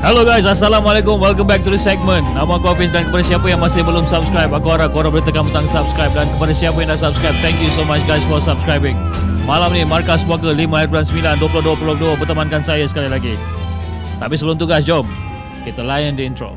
Hello guys, Assalamualaikum. Welcome back to the segment. Nama aku Hafiz dan kepada siapa yang masih belum subscribe, aku harap korang boleh tekan butang subscribe dan kepada siapa yang dah subscribe, thank you so much guys for subscribing. Malam ni Markas Puaka 5 hari bulan 9 2022 bertemankan saya sekali lagi. Tapi sebelum tu guys, jom kita layan the intro.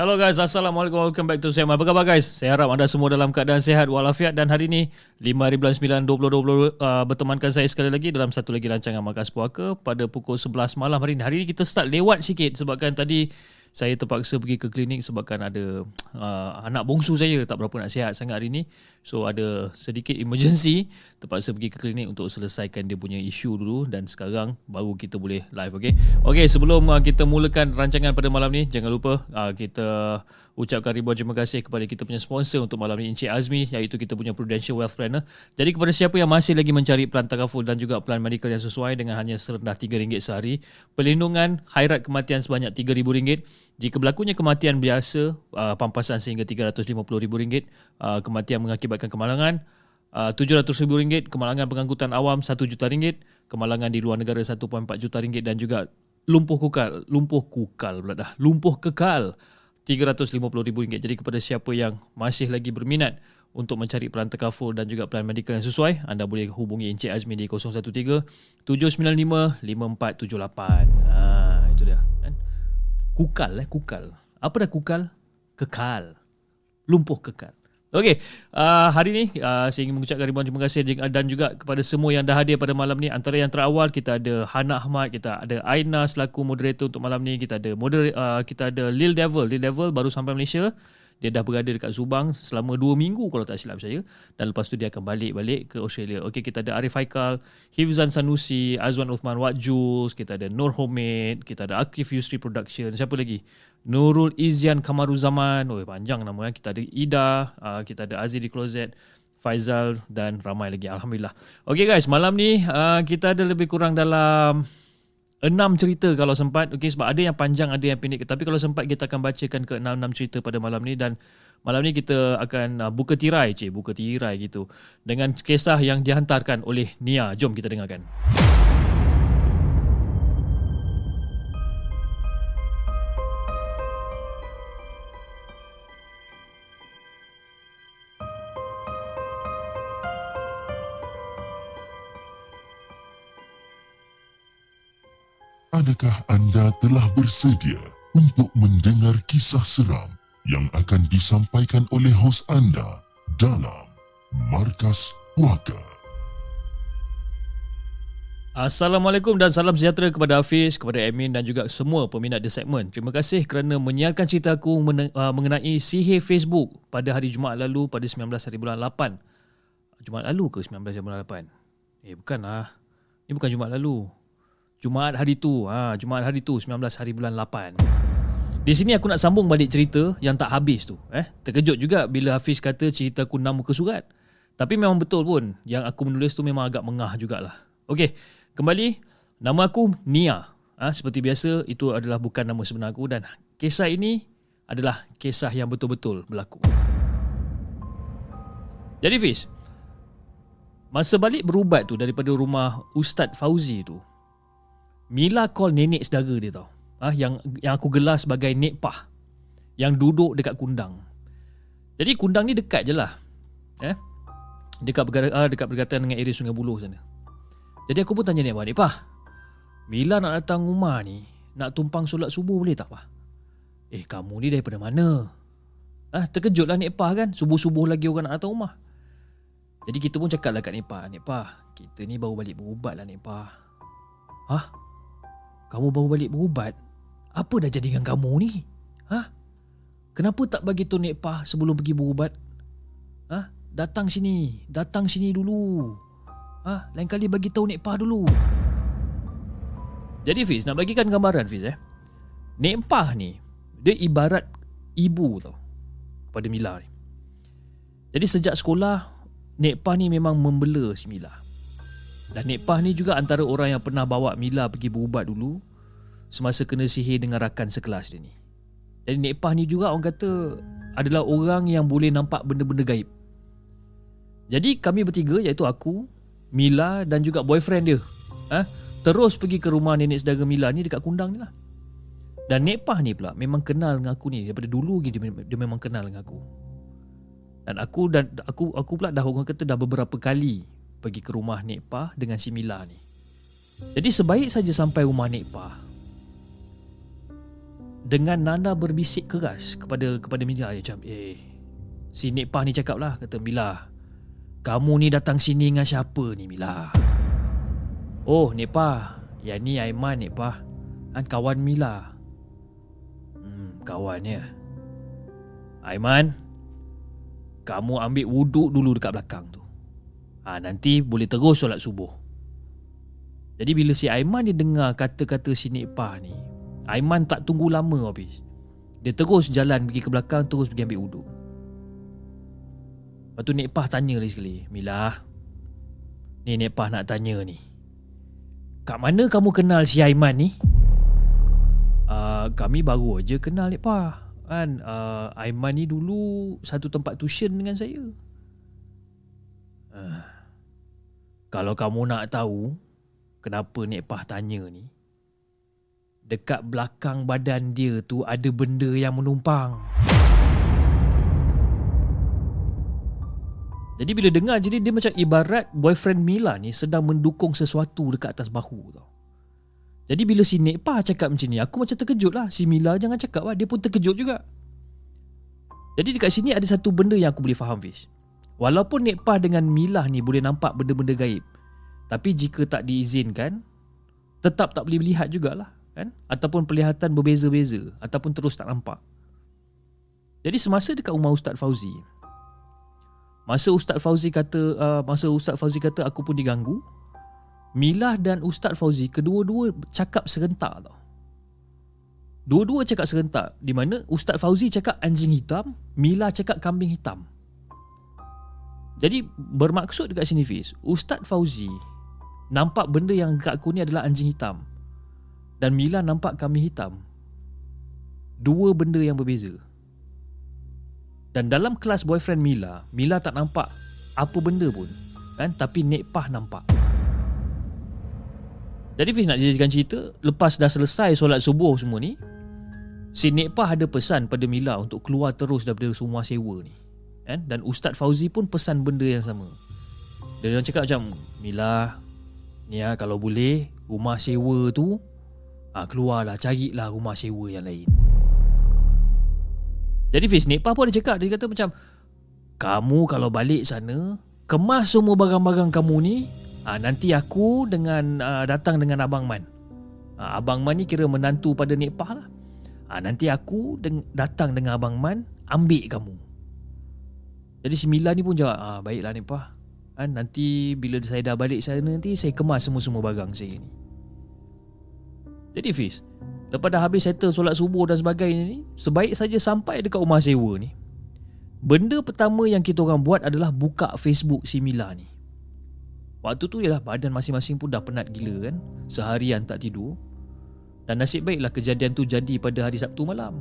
Hello guys, Assalamualaikum. Welcome back to Segment. Apa khabar guys? Saya harap anda semua dalam keadaan sehat walafiat dan hari ini 5 hari bulan 9 2020 uh, bertemankan saya sekali lagi dalam satu lagi rancangan Markas Puaka pada pukul 11 malam hari ini. Hari ini kita start lewat sikit sebabkan tadi saya terpaksa pergi ke klinik sebabkan ada uh, anak bongsu saya tak berapa nak sihat sangat hari ini. So ada sedikit emergency, terpaksa pergi ke klinik untuk selesaikan dia punya isu dulu dan sekarang baru kita boleh live okey. Okey, sebelum uh, kita mulakan rancangan pada malam ni, jangan lupa uh, kita ucapkan ribuan terima kasih kepada kita punya sponsor untuk malam ni Encik Azmi iaitu kita punya Prudential Wealth Planner. Jadi kepada siapa yang masih lagi mencari plan takaful dan juga plan medical yang sesuai dengan hanya serendah RM3 sehari, perlindungan khairat kematian sebanyak RM3,000. Jika berlakunya kematian biasa, uh, pampasan sehingga RM350,000, uh, kematian mengakibatkan kemalangan, RM700,000, kemalangan pengangkutan awam RM1 juta ringgit, kemalangan di luar negara RM1.4 juta ringgit dan juga lumpuh kukal, lumpuh kukal pula dah, lumpuh kekal RM350,000. Jadi kepada siapa yang masih lagi berminat untuk mencari plan tekaful dan juga plan medikal yang sesuai, anda boleh hubungi Encik Azmi di 013 795 5478. Ha, itu dia. Kan? Kukal eh, kukal. Apa dah kukal? Kekal. Lumpuh kekal. Okey, uh, hari ni uh, saya ingin mengucapkan ribuan terima kasih dan juga kepada semua yang dah hadir pada malam ni. Antara yang terawal kita ada Hana Ahmad, kita ada Aina selaku moderator untuk malam ni, kita ada moder uh, kita ada Lil Devil. Lil Devil baru sampai Malaysia. Dia dah berada dekat Subang selama 2 minggu kalau tak silap saya. Dan lepas tu dia akan balik-balik ke Australia. Okey, kita ada Arif Haikal, Hifzan Sanusi, Azwan Uthman Wat Jules, kita ada Nur Homid, kita ada Akif Yusri Production. Siapa lagi? Nurul Izian Kamaruzaman. Oh, panjang nama ya. Kita ada Ida, uh, kita ada Aziz di Closet. Faizal dan ramai lagi Alhamdulillah Okay guys malam ni uh, kita ada lebih kurang dalam enam cerita kalau sempat okay, sebab ada yang panjang ada yang pendek. Tapi kalau sempat kita akan bacakan ke enam-enam cerita pada malam ni. Dan malam ni kita akan uh, buka tirai cik. Buka tirai gitu. Dengan kisah yang dihantarkan oleh Nia. Jom kita dengarkan Adakah anda telah bersedia untuk mendengar kisah seram yang akan disampaikan oleh hos anda dalam Markas Puaka? Assalamualaikum dan salam sejahtera kepada Hafiz, kepada Amin dan juga semua peminat The Segment. Terima kasih kerana menyiarkan cerita aku uh, mengenai sihir Facebook pada hari Jumaat lalu pada 19 hari bulan 8. Jumaat lalu ke 19 hari bulan 8? Eh bukanlah. Ini bukan Jumaat lalu. Jumaat hari tu, ha, Jumaat hari tu 19 hari bulan 8. Di sini aku nak sambung balik cerita yang tak habis tu. Eh, terkejut juga bila Hafiz kata cerita aku enam muka surat. Tapi memang betul pun yang aku menulis tu memang agak mengah jugalah. Okey, kembali nama aku Nia. Ha, seperti biasa itu adalah bukan nama sebenar aku dan kisah ini adalah kisah yang betul-betul berlaku. Jadi Fiz Masa balik berubat tu Daripada rumah Ustaz Fauzi tu Mila call nenek sedara dia tau. Ah, yang, yang aku gelar sebagai Nek Pah. Yang duduk dekat kundang. Jadi kundang ni dekat je lah. Eh? Dekat, bergata, ah, dekat berkaitan dengan area Sungai Buloh sana. Jadi aku pun tanya Nek Pah Nek Pah Mila nak datang rumah ni Nak tumpang solat subuh boleh tak Pah? Eh kamu ni daripada mana? Ah, terkejutlah Nek Pah kan. Subuh-subuh lagi orang nak datang rumah. Jadi kita pun cakap lah kat Nek Pah Nek Pah Kita ni baru balik berubat lah Nek Pah. Hah? Kamu baru balik berubat? Apa dah jadi dengan kamu ni? Hah? Kenapa tak bagi tu Nek Pah sebelum pergi berubat? Hah? Datang sini Datang sini dulu Hah? Lain kali bagi tahu Nek Pah dulu Jadi Fiz Nak bagikan gambaran Fiz eh Nek Pah ni Dia ibarat Ibu tau kepada Mila ni. Jadi sejak sekolah, Nek Pah ni memang membela si Mila. Dan Nek Pah ni juga antara orang yang pernah bawa Mila pergi berubat dulu semasa kena sihir dengan rakan sekelas dia ni. Jadi Nek Pah ni juga orang kata adalah orang yang boleh nampak benda-benda gaib. Jadi kami bertiga iaitu aku, Mila dan juga boyfriend dia. Ha? Terus pergi ke rumah nenek saudara Mila ni dekat kundang ni lah. Dan Nek Pah ni pula memang kenal dengan aku ni daripada dulu lagi dia, dia memang kenal dengan aku. Dan aku dan aku aku pula dah orang kata dah beberapa kali pergi ke rumah Nek Pah dengan si Mila ni. Jadi sebaik saja sampai rumah Nek Pah dengan nada berbisik keras kepada kepada Mila dia macam eh si Nek Pah ni cakap lah kata Mila kamu ni datang sini dengan siapa ni Mila? Oh Nek Pah yang ni Aiman Nek Pah kan kawan Mila kawannya. Aiman, kamu ambil wuduk dulu dekat belakang tu. Ha, nanti boleh terus solat subuh. Jadi bila si Aiman dia dengar kata-kata si Nek Pah ni, Aiman tak tunggu lama habis. Dia terus jalan pergi ke belakang terus pergi ambil wuduk. Lepas tu Nek Pah tanya lagi sekali, Mila, ni Nek Pah nak tanya ni. Kat mana kamu kenal si Aiman ni? Uh, kami baru aja kenal Nek Pa. Kan uh, Aiman ni dulu satu tempat tuition dengan saya. Kalau kamu nak tahu kenapa Nek Pah tanya ni, dekat belakang badan dia tu ada benda yang menumpang. Jadi bila dengar jadi dia macam ibarat boyfriend Mila ni sedang mendukung sesuatu dekat atas bahu tau. Jadi bila si Nek Pa cakap macam ni Aku macam terkejut lah Si Mila jangan cakap lah Dia pun terkejut juga Jadi dekat sini ada satu benda yang aku boleh faham Fish Walaupun Nek Pa dengan Mila ni Boleh nampak benda-benda gaib Tapi jika tak diizinkan Tetap tak boleh melihat jugalah kan? Ataupun pelihatan berbeza-beza Ataupun terus tak nampak Jadi semasa dekat rumah Ustaz Fauzi Masa Ustaz Fauzi kata uh, Masa Ustaz Fauzi kata aku pun diganggu Milah dan Ustaz Fauzi kedua-dua cakap serentak tau. Dua-dua cakap serentak di mana Ustaz Fauzi cakap anjing hitam, Mila cakap kambing hitam. Jadi bermaksud dekat sini Fiz, Ustaz Fauzi nampak benda yang dekat aku ni adalah anjing hitam. Dan Mila nampak kambing hitam. Dua benda yang berbeza. Dan dalam kelas boyfriend Mila, Mila tak nampak apa benda pun. Kan? Tapi Nek Pah nampak. Jadi Fiz nak jadikan cerita Lepas dah selesai solat subuh semua ni Si Nek Pah ada pesan pada Mila Untuk keluar terus daripada rumah sewa ni kan? Dan Ustaz Fauzi pun pesan benda yang sama Dia orang cakap macam Mila Ni ya kalau boleh Rumah sewa tu ah, Keluarlah carilah rumah sewa yang lain Jadi Fiz Nek Pah pun ada cakap Dia kata macam Kamu kalau balik sana Kemas semua barang-barang kamu ni Ha, nanti aku dengan uh, datang dengan Abang Man. Ha, Abang Man ni kira menantu pada Nek Pah lah. Ha, nanti aku deng- datang dengan Abang Man ambil kamu. Jadi si Mila ni pun jawab, ah, baiklah Nek Pah. Ha, nanti bila saya dah balik sana nanti saya kemas semua-semua barang saya ni. Jadi Fiz, lepas dah habis settle solat subuh dan sebagainya ni, sebaik saja sampai dekat rumah sewa ni, benda pertama yang kita orang buat adalah buka Facebook si Mila ni. Waktu tu ialah badan masing-masing pun dah penat gila kan Seharian tak tidur Dan nasib baiklah kejadian tu jadi pada hari Sabtu malam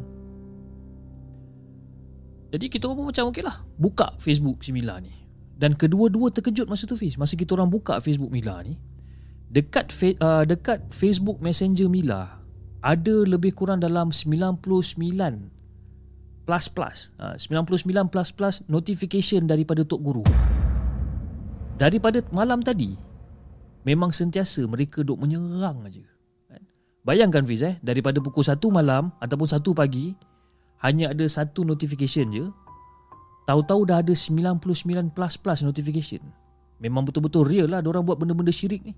Jadi kita pun macam okey lah Buka Facebook si Mila ni Dan kedua-dua terkejut masa tu Fiz Masa kita orang buka Facebook Mila ni Dekat uh, dekat Facebook Messenger Mila Ada lebih kurang dalam 99 Plus plus uh, 99 plus plus Notification daripada Tok Guru Daripada malam tadi Memang sentiasa mereka duk menyerang aja. Kan? Bayangkan Fiz eh Daripada pukul 1 malam Ataupun 1 pagi Hanya ada satu notification je Tahu-tahu dah ada 99 plus plus notification. Memang betul-betul real lah orang buat benda-benda syirik ni.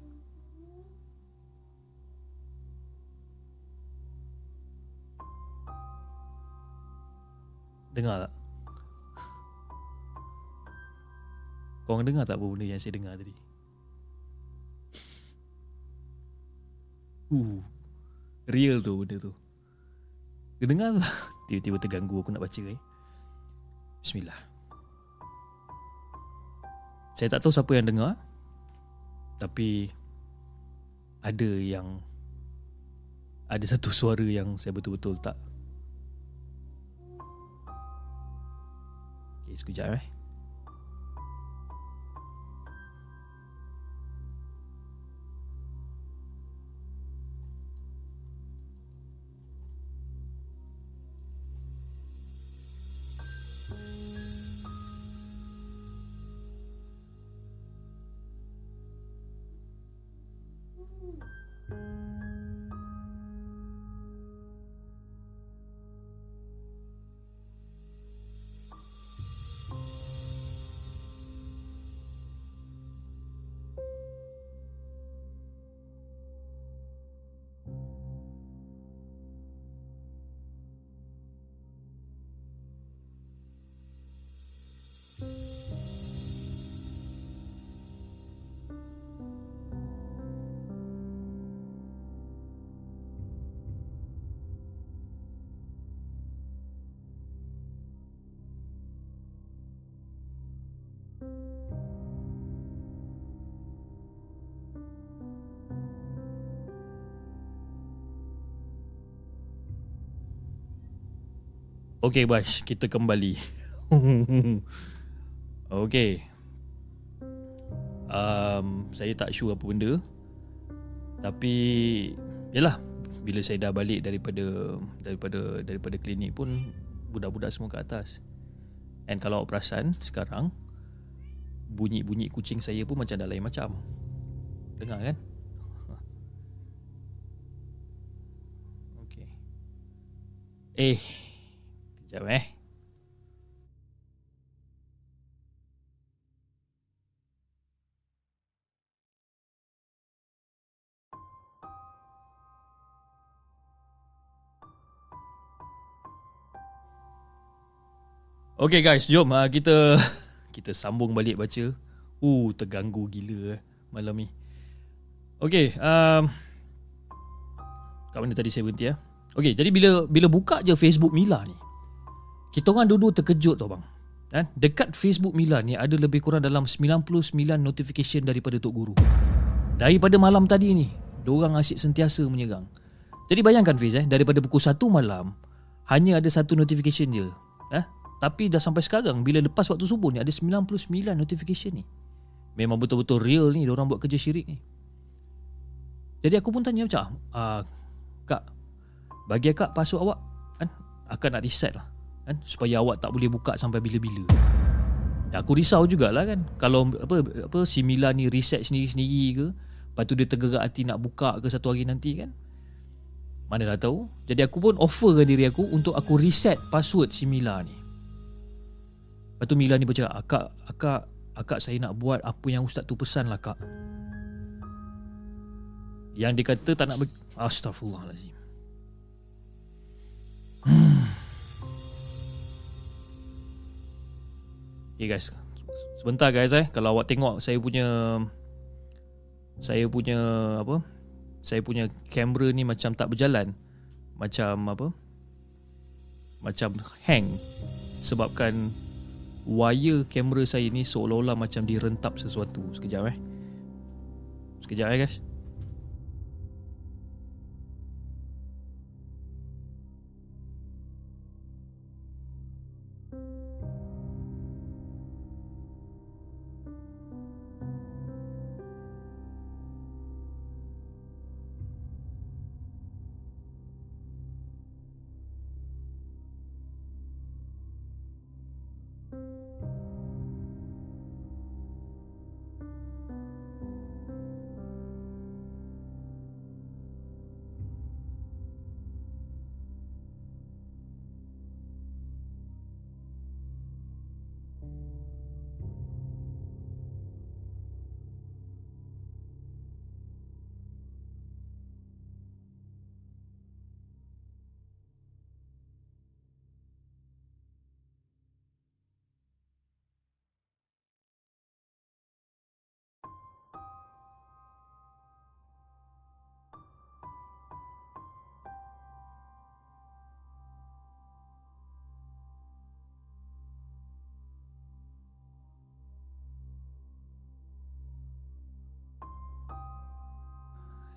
Dengar tak? Kau orang dengar tak apa benda yang saya dengar tadi? Uh, real tu benda tu. Dengar lah. Tiba-tiba terganggu aku nak baca eh. Bismillah. Saya tak tahu siapa yang dengar. Tapi ada yang ada satu suara yang saya betul-betul tak. Okay, sekejap eh. Okey Bash, kita kembali. Okey. Um, saya tak sure apa benda. Tapi yalah, bila saya dah balik daripada daripada daripada klinik pun budak-budak semua ke atas. And kalau awak perasan sekarang bunyi-bunyi kucing saya pun macam dah lain macam. Dengar kan? Okey. Eh, Sekejap eh. Okay guys, jom uh, kita kita sambung balik baca. Uh, terganggu gila eh, malam ni. Okay, um, kat mana tadi saya berhenti ya? Okay, jadi bila bila buka je Facebook Mila ni, kita orang dua-dua terkejut tau bang. Kan? Dekat Facebook Mila ni ada lebih kurang dalam 99 notification daripada Tok Guru. Daripada malam tadi ni, diorang asyik sentiasa menyerang. Jadi bayangkan Fiz eh, daripada pukul 1 malam, hanya ada satu notification je. Eh? Tapi dah sampai sekarang, bila lepas waktu subuh ni, ada 99 notification ni. Memang betul-betul real ni, diorang buat kerja syirik ni. Jadi aku pun tanya macam, ah, Kak, bagi akak password awak, kan? Akak nak reset lah kan supaya awak tak boleh buka sampai bila-bila. Ya, aku risau jugalah kan kalau apa apa si Mila ni reset sendiri-sendiri ke, lepas tu dia tergerak hati nak buka ke satu hari nanti kan. Mana dah tahu. Jadi aku pun offer ke diri aku untuk aku reset password si Mila ni. Lepas tu Mila ni bercakap, "Akak, akak, akak saya nak buat apa yang ustaz tu pesan lah kak." Yang dia kata tak nak ber- Astaghfirullahalazim. Hmm. Okay guys Sebentar guys eh. Kalau awak tengok saya punya Saya punya Apa? Saya punya kamera ni macam tak berjalan. Macam apa? Macam hang. Sebabkan Wire kamera saya ni Seolah-olah macam direntap sesuatu. Sekejap eh. Sekejap eh guys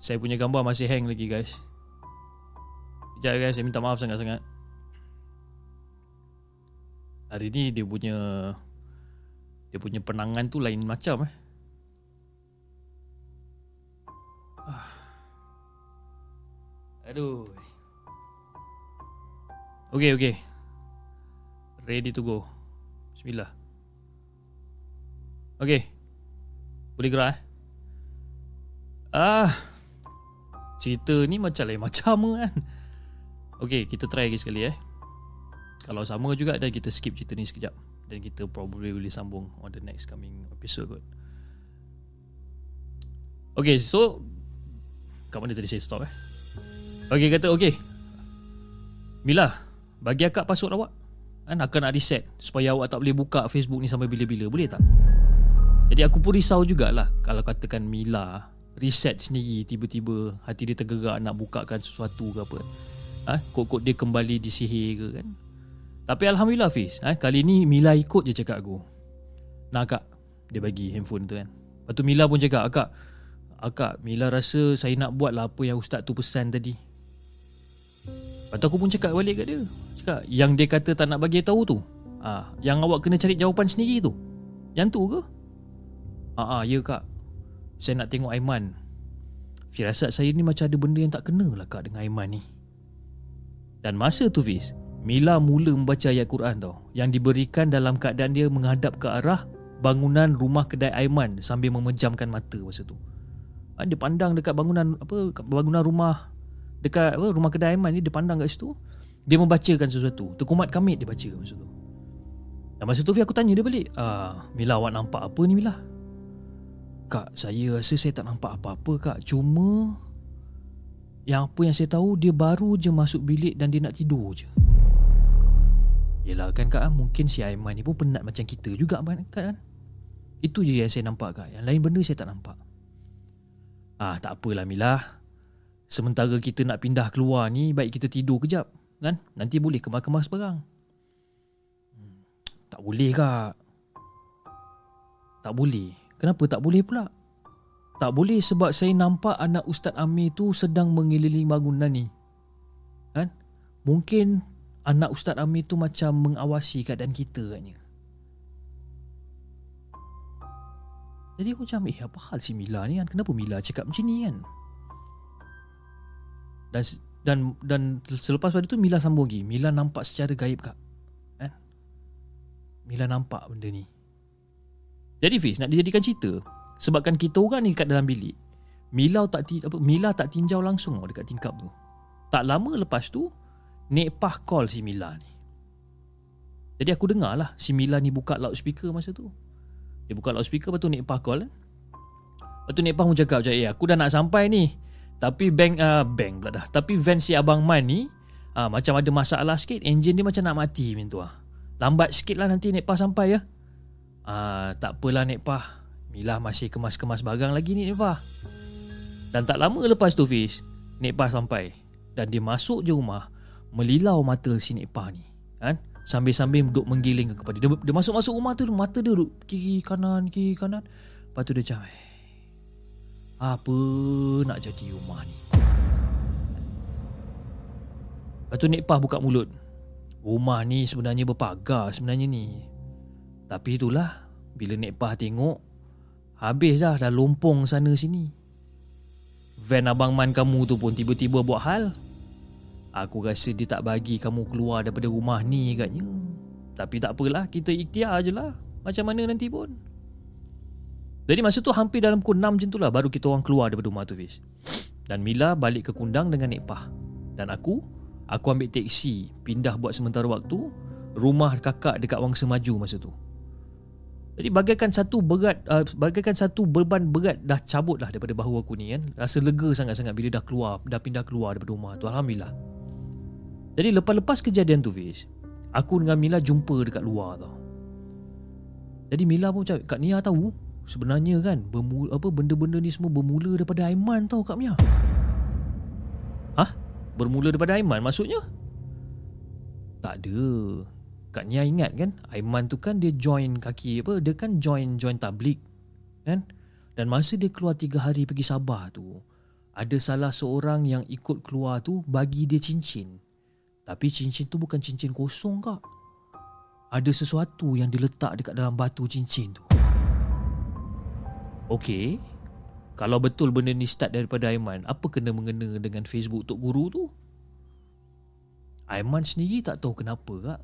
Saya punya gambar masih hang lagi guys. Sekejap guys. Saya minta maaf sangat-sangat. Hari ni dia punya Dia punya penangan tu lain macam eh. Ah. Aduh. Okay okay Ready to go. Bismillah. Okay Boleh gerak eh? Ah Cerita ni macam lain. Macam kan? Okay kita try lagi sekali eh. Kalau sama juga dan kita skip cerita ni sekejap. Dan kita probably boleh sambung On the next coming episode kot. Okay so Kat mana tadi saya stop eh? Okay kata okay Mila Bagi akak password awak? Kan, Akak nak reset Supaya awak tak boleh buka Facebook ni sampai bila-bila. Boleh tak? Jadi aku pun risau jugalah Kalau katakan Mila Reset sendiri Tiba-tiba Hati dia tergerak Nak bukakan sesuatu ke apa. Ha? Kok-kok dia kembali disihir ke kan? Tapi Alhamdulillah Fiz ha? Kali ni Mila ikut je cakap aku. Nak akak Dia bagi handphone tu kan. Lepas tu Mila pun cakap Akak Akak Mila rasa saya nak buat lah Apa yang ustaz tu pesan tadi. Lepas tu aku pun cakap balik kat dia. Cakap Yang dia kata tak nak bagi tahu tu ah, Yang awak kena cari jawapan sendiri tu. Yang tu ke? Ah, ah ya kak Saya nak tengok Aiman. Firasat saya ni macam ada benda yang tak kena lah kak dengan Aiman ni. Dan masa tu Fiz Mila mula membaca ayat Quran tau Yang diberikan dalam keadaan dia menghadap ke arah Bangunan rumah kedai Aiman Sambil memejamkan mata masa tu. Ha, Dia pandang dekat bangunan apa Bangunan rumah Dekat apa, rumah kedai Aiman ni Dia pandang kat situ. Dia membacakan sesuatu. Terkumat kamit dia baca masa tu. Dan masa tu Fiz aku tanya dia balik ah, Mila awak nampak apa ni Mila Kak, saya rasa saya tak nampak apa-apa kak. Cuma yang apa yang saya tahu dia baru je masuk bilik dan dia nak tidur je. Yelah kan kak, mungkin si Aiman ni pun penat macam kita juga kan. kan? Itu je yang saya nampak kak. Yang lain benda saya tak nampak. Ah, tak apalah Mila. Sementara kita nak pindah keluar ni, baik kita tidur kejap. Kan? Nanti boleh kemas-kemas barang. Hmm, tak boleh kak. Tak boleh. Kenapa tak boleh pula? Tak boleh sebab saya nampak anak Ustaz Amir tu sedang mengelilingi bangunan ni. Kan? Mungkin anak Ustaz Amir tu macam mengawasi keadaan kita katnya. Jadi aku macam, eh apa hal si Mila ni kan? Kenapa Mila cakap macam ni kan? Dan dan dan selepas pada tu Mila sambung lagi. Mila nampak secara gaib kak. Kan? Mila nampak benda ni. Jadi Fiz nak dijadikan cerita Sebabkan kita orang ni kat dalam bilik Mila tak apa Mila tak tinjau langsung dekat tingkap tu. Tak lama lepas tu Nek Pah call si Mila ni. Jadi aku dengar lah Si Mila ni buka loudspeaker masa tu. Dia buka loudspeaker Lepas tu Nek Pah call kan Lepas tu Nek Pah pun cakap Eh aku dah nak sampai ni. Tapi bank uh, Bank pula dah. Tapi van si Abang Man ni uh, Macam ada masalah sikit Enjin dia macam nak mati macam tu lah Lambat sikit lah nanti Nek Pah sampai ya Ah, tak apalah Nek Pah. Mila masih kemas-kemas barang lagi ni Nek Pah. Dan tak lama lepas tu Fiz, Nek Pah sampai. Dan dia masuk je rumah, melilau mata si Nek Pah ni. Kan? Sambil-sambil duduk menggiling kepada dia. Dia masuk-masuk rumah tu, mata dia duduk kiri kanan, kiri kanan. Lepas tu dia macam, eh, apa nak jadi rumah ni? Lepas tu Nek Pah buka mulut. Rumah ni sebenarnya berpagar sebenarnya ni. Tapi itulah Bila Nek Pah tengok Habis dah Dah lompong sana sini. Van Abang Man kamu tu pun Tiba-tiba buat hal. Aku rasa dia tak bagi kamu keluar Daripada rumah ni katnya Tapi tak apalah Kita ikhtiar je lah. Macam mana nanti pun. Jadi masa tu hampir dalam pukul 6 macam tu lah Baru kita orang keluar daripada rumah tu Fiz. Dan Mila balik ke kundang dengan Nek Pah. Dan aku Aku ambil teksi Pindah buat sementara waktu Rumah kakak dekat Wangsa Maju masa tu jadi bagaikan satu berat uh, bagaikan satu beban berat dah cabut lah daripada bahu aku ni kan. Rasa lega sangat-sangat bila dah keluar, dah pindah keluar daripada rumah tu. Alhamdulillah. Jadi lepas-lepas kejadian tu Fiz, aku dengan Mila jumpa dekat luar tau. Jadi Mila pun cakap, Kak Nia tahu sebenarnya kan bermula, apa benda-benda ni semua bermula daripada Aiman tau Kak Mia. Hah? Bermula daripada Aiman maksudnya? Tak ada. Kak Nia ingat kan Aiman tu kan dia join kaki apa Dia kan join join tablik Kan Dan masa dia keluar tiga hari pergi Sabah tu ada salah seorang yang ikut keluar tu bagi dia cincin. Tapi cincin tu bukan cincin kosong kak. Ada sesuatu yang diletak dekat dalam batu cincin tu. Okey. Kalau betul benda ni start daripada Aiman, apa kena mengena dengan Facebook Tok Guru tu? Aiman sendiri tak tahu kenapa kak.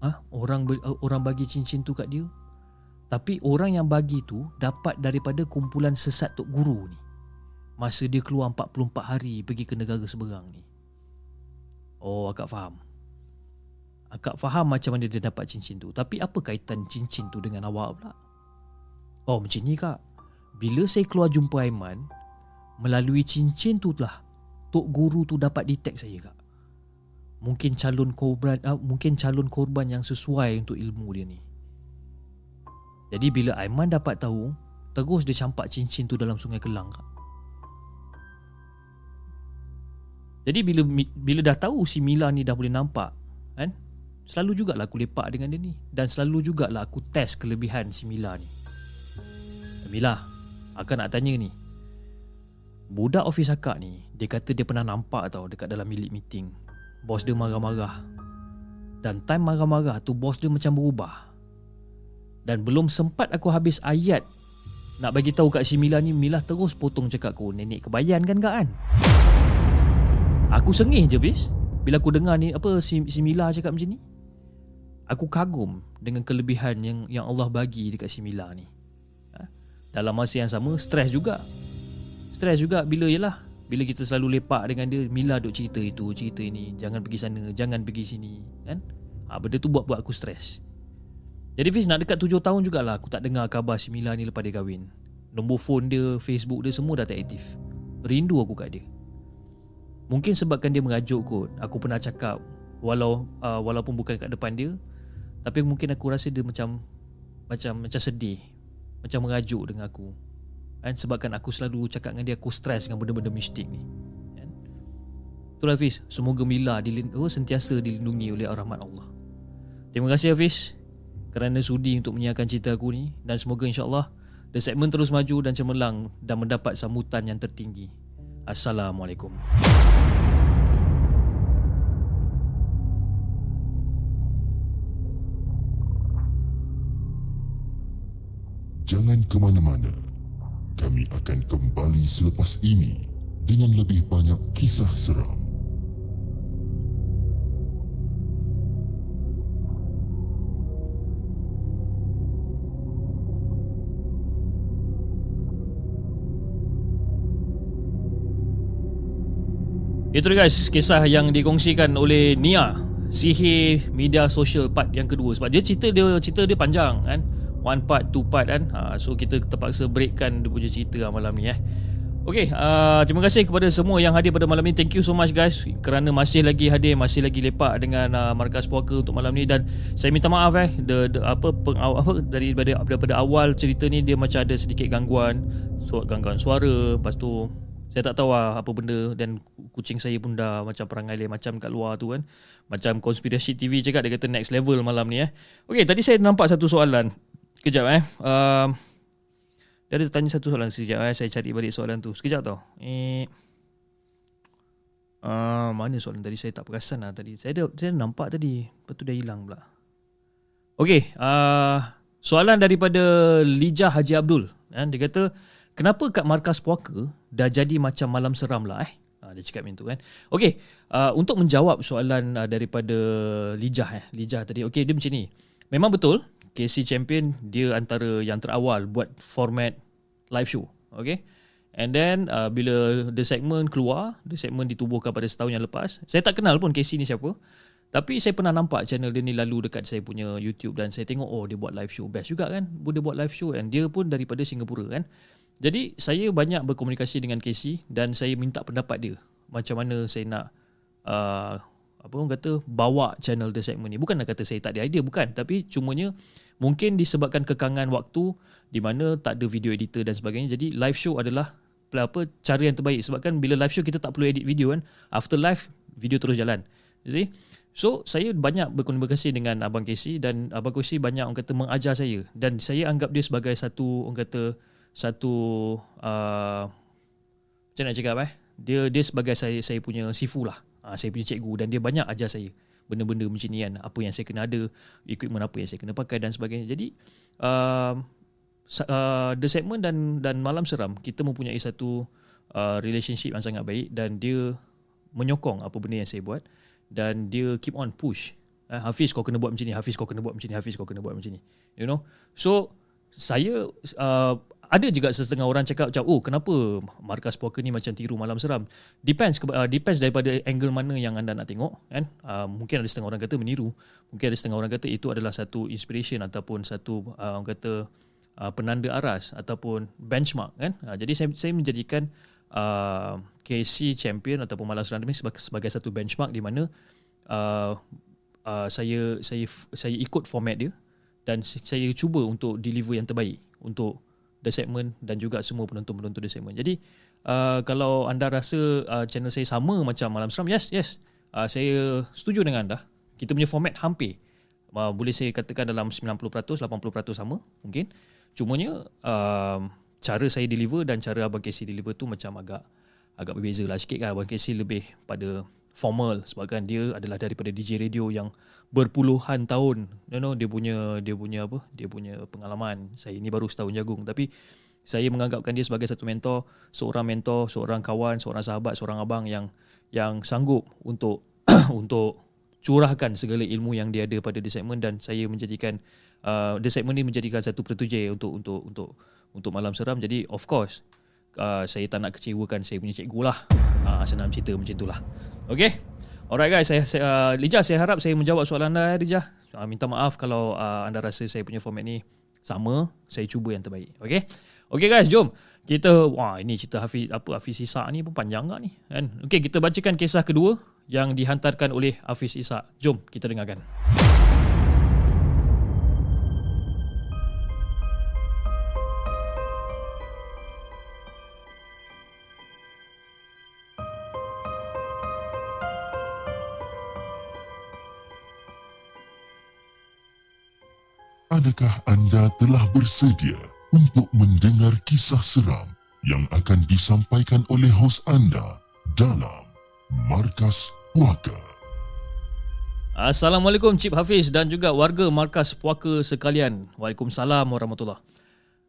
Ha? Orang orang bagi cincin tu kat dia. Tapi orang yang bagi tu dapat daripada kumpulan sesat Tok Guru ni masa dia keluar 44 hari pergi ke negara seberang ni. Oh, akak faham. Akak faham macam mana dia dapat cincin tu. Tapi apa kaitan cincin tu dengan awak pula? Oh, macam ni kak. Bila saya keluar jumpa Aiman, melalui cincin tu lah, Tok Guru tu dapat detect saya kak. Mungkin calon korban, uh, mungkin calon korban yang sesuai untuk ilmu dia ni. Jadi bila Aiman dapat tahu, terus dia campak cincin tu dalam sungai Kelang kak. Jadi bila bila dah tahu si Mila ni dah boleh nampak, kan? Selalu jugalah aku lepak dengan dia ni dan selalu jugalah aku test kelebihan si Mila ni. Mila, akak nak tanya ni. Budak ofis akak ni, dia kata dia pernah nampak tau dekat dalam milik meeting. Bos dia marah-marah. Dan time marah-marah tu bos dia macam berubah. Dan belum sempat aku habis ayat nak bagi tahu kat si Mila ni, Mila terus potong cakap aku, nenek kebayan kan kak kan? Aku sengih je bis Bila aku dengar ni Apa si, si Mila cakap macam ni Aku kagum Dengan kelebihan yang Yang Allah bagi Dekat si Mila ni ha? Dalam masa yang sama Stres juga Stres juga Bila yalah Bila kita selalu lepak dengan dia Mila duk cerita itu Cerita ini. Jangan pergi sana Jangan pergi sini Kan? Ha, Benda tu buat-buat aku stres Jadi Fiz nak dekat tujuh tahun jugalah Aku tak dengar khabar si Mila ni Lepas dia kahwin. Nombor phone dia Facebook dia Semua dah tak aktif. Rindu aku kat dia. Mungkin sebabkan dia mengajuk kot Aku pernah cakap Walau uh, Walaupun bukan kat depan dia Tapi mungkin aku rasa dia macam Macam macam sedih Macam mengajuk dengan aku kan? Sebabkan aku selalu cakap dengan dia Aku stres dengan benda-benda mistik ni kan? Itulah Hafiz Semoga Mila dilind- oh, sentiasa dilindungi oleh rahmat Allah Terima kasih Hafiz Kerana sudi untuk menyiarkan cerita aku ni Dan semoga insyaAllah The segment terus maju dan cemerlang Dan mendapat sambutan yang tertinggi Assalamualaikum. Jangan ke mana-mana. Kami akan kembali selepas ini dengan lebih banyak kisah seram. Itu dia guys Kisah yang dikongsikan oleh Nia Sihir media sosial part yang kedua Sebab dia cerita dia cerita dia panjang kan One part, two part kan? Ha, So kita terpaksa breakkan dia punya cerita lah malam ni eh. Okay, uh, terima kasih kepada semua yang hadir pada malam ni. Thank you so much guys. Kerana masih lagi hadir Masih lagi lepak dengan uh, Markas Puaka untuk malam ni. Dan saya minta maaf eh the, the, apa, peng, apa daripada, daripada awal cerita ni Dia macam ada sedikit gangguan so, Gangguan suara. Lepas tu saya tak tahu lah apa benda. Dan kucing saya pun dah macam perangai lain macam kat luar tu kan. Macam konspirasi TV cakap dia kata next level malam ni eh. Okey, tadi saya nampak satu soalan. Kejap eh. Uh, dia ada tanya satu soalan sekejap eh. Saya cari balik soalan tu. Sekejap tau. Eh. Uh, mana soalan tadi saya tak perasan lah tadi. Saya ada saya nampak tadi. Lepas tu dah hilang pula. Okey, uh, soalan daripada Lijah Haji Abdul. Eh, dia kata, Kenapa kat markas puaka dah jadi macam malam seram lah eh? Ha, dia cakap macam tu kan. Okey, uh, untuk menjawab soalan uh, daripada Lijah eh. Lijah tadi. Okey, dia macam ni. Memang betul, KC Champion dia antara yang terawal buat format live show. Okey. And then uh, bila the segment keluar, the segment ditubuhkan pada setahun yang lepas. Saya tak kenal pun KC ni siapa. Tapi saya pernah nampak channel dia ni lalu dekat saya punya YouTube dan saya tengok oh dia buat live show best juga kan. Dia buat live show and dia pun daripada Singapura kan. Jadi saya banyak berkomunikasi dengan Casey dan saya minta pendapat dia macam mana saya nak uh, apa orang kata bawa channel The Segment ni. Bukan nak kata saya tak ada idea bukan, tapi cumanya mungkin disebabkan kekangan waktu di mana tak ada video editor dan sebagainya. Jadi live show adalah apa cara yang terbaik sebabkan bila live show kita tak perlu edit video kan. After live video terus jalan. You see? So saya banyak berkomunikasi dengan Abang Casey dan Abang Casey banyak orang kata mengajar saya dan saya anggap dia sebagai satu orang kata satu uh, macam nak cakap eh dia dia sebagai saya saya punya sifu lah. Uh, saya punya cikgu dan dia banyak ajar saya benda-benda macam ni kan. Apa yang saya kena ada, equipment apa yang saya kena pakai dan sebagainya. Jadi uh, uh, The Segment dan dan Malam Seram kita mempunyai satu uh, relationship yang sangat baik dan dia menyokong apa benda yang saya buat dan dia keep on push uh, Hafiz kau kena buat macam ni Hafiz kau kena buat macam ni Hafiz kau kena buat macam ni you know so saya uh, ada juga setengah orang cakap macam oh kenapa markas puaka ni macam tiru malam seram? Depends uh, depends daripada angle mana yang anda nak tengok kan? Uh, mungkin ada setengah orang kata meniru. Mungkin ada setengah orang kata itu adalah satu inspiration ataupun satu uh, orang kata uh, penanda aras ataupun benchmark kan? Uh, jadi saya saya menjadikan uh, KC champion ataupun malam seram ini sebagai, sebagai satu benchmark di mana uh, uh, saya saya saya ikut format dia dan saya cuba untuk deliver yang terbaik untuk The Segment dan juga semua penonton-penonton The Segment. Jadi uh, kalau anda rasa uh, channel saya sama macam Malam Seram, yes, yes. Uh, saya setuju dengan anda. Kita punya format hampir. Uh, boleh saya katakan dalam 90%, 80% sama mungkin. Cumanya uh, cara saya deliver dan cara Abang Casey deliver tu macam agak agak berbeza lah sikit kan. Abang Casey lebih pada formal sebabkan dia adalah daripada DJ radio yang berpuluhan tahun. You know dia punya dia punya apa? Dia punya pengalaman. Saya ini baru setahun jagung. Tapi saya menganggapkan dia sebagai satu mentor seorang mentor seorang kawan seorang sahabat seorang abang yang yang sanggup untuk untuk curahkan segala ilmu yang dia ada pada the segment. Dan saya menjadikan uh, the segment ni menjadikan satu pertujai untuk untuk untuk untuk malam seram. Jadi of course uh, saya tak nak kecewakan saya punya cikgu lah. Uh, senang cerita macam itulah okay Alright guys, saya, saya uh, Lijah saya harap saya menjawab soalan anda Lijah. Uh, minta maaf kalau uh, anda rasa saya punya format ni sama, saya cuba yang terbaik. Okay? Okay guys, jom. Kita wah ini cerita Hafiz apa Hafiz Isa ni pun panjang tak ni kan. Okay, kita bacakan kisah kedua yang dihantarkan oleh Hafiz Isa. Jom kita dengarkan. Adakah anda telah bersedia untuk mendengar kisah seram yang akan disampaikan oleh hos anda dalam Markas Puaka? Assalamualaikum Cip Hafiz dan juga warga Markas Puaka sekalian. Waalaikumsalam warahmatullahi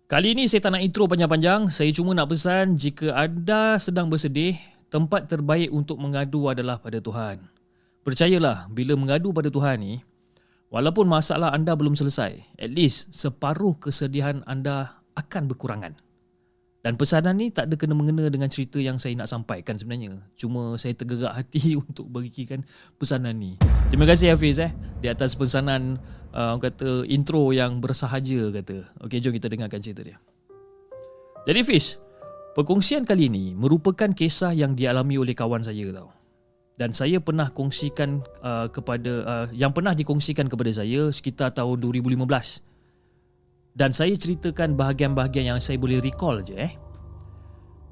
Kali ini saya tak nak intro panjang-panjang. Saya cuma nak pesan jika anda sedang bersedih, tempat terbaik untuk mengadu adalah pada Tuhan. Percayalah, bila mengadu pada Tuhan ni, Walaupun masalah anda belum selesai, at least separuh kesedihan anda akan berkurangan. Dan pesanan ni tak ada kena-mengena dengan cerita yang saya nak sampaikan sebenarnya. Cuma saya tergerak hati untuk berikan pesanan ni. Terima kasih Hafiz eh di atas pesanan uh, kata intro yang bersahaja kata. Okey jom kita dengarkan cerita dia. Jadi Fiz, perkongsian kali ini merupakan kisah yang dialami oleh kawan saya tau dan saya pernah kongsikan uh, kepada uh, yang pernah dikongsikan kepada saya sekitar tahun 2015 dan saya ceritakan bahagian-bahagian yang saya boleh recall je eh.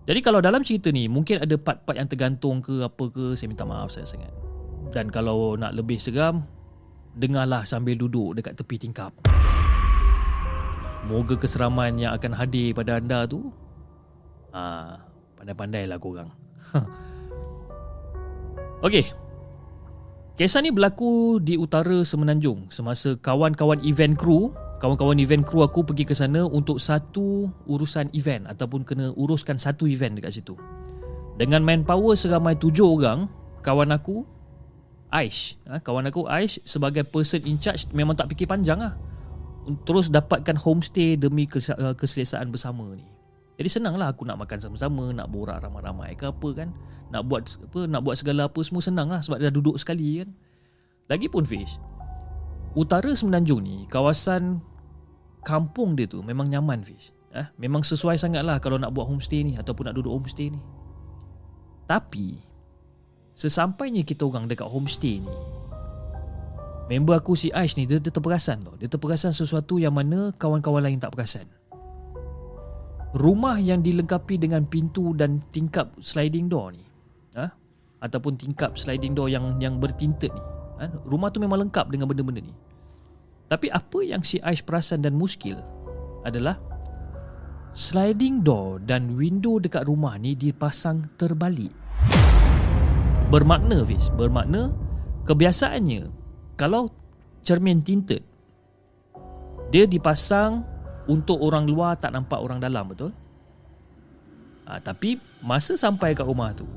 Jadi kalau dalam cerita ni mungkin ada part-part yang tergantung ke apa ke saya minta maaf saya sangat. Dan kalau nak lebih seram dengarlah sambil duduk dekat tepi tingkap. Moga keseraman yang akan hadir pada anda tu ah pandai-pandailah korang Okey. Kisah ni berlaku di utara Semenanjung semasa kawan-kawan event kru, kawan-kawan event kru aku pergi ke sana untuk satu urusan event ataupun kena uruskan satu event dekat situ. Dengan manpower seramai tujuh orang, kawan aku Aish, ha, kawan aku Aish sebagai person in charge memang tak fikir panjang lah. Terus dapatkan homestay demi keselesaan bersama ni. Jadi senanglah aku nak makan sama-sama, nak borak ramai-ramai ke apa kan. Nak buat apa, nak buat segala apa semua senang lah sebab dah duduk sekali kan. Lagipun Fish, utara Semenanjung ni, kawasan kampung dia tu memang nyaman Fish. Eh, memang sesuai sangat lah kalau nak buat homestay ni ataupun nak duduk homestay ni. Tapi, sesampainya kita orang dekat homestay ni, member aku si Aish ni, dia, dia terperasan tau. Dia terperasan sesuatu yang mana kawan-kawan lain tak perasan rumah yang dilengkapi dengan pintu dan tingkap sliding door ni ha? ataupun tingkap sliding door yang yang bertinted ni ha? rumah tu memang lengkap dengan benda-benda ni tapi apa yang si Aish perasan dan muskil adalah sliding door dan window dekat rumah ni dipasang terbalik Bermakna Fiz Bermakna Kebiasaannya Kalau cermin tinted Dia dipasang Untuk orang luar tak nampak orang dalam betul? Ha, tapi masa sampai kat rumah tu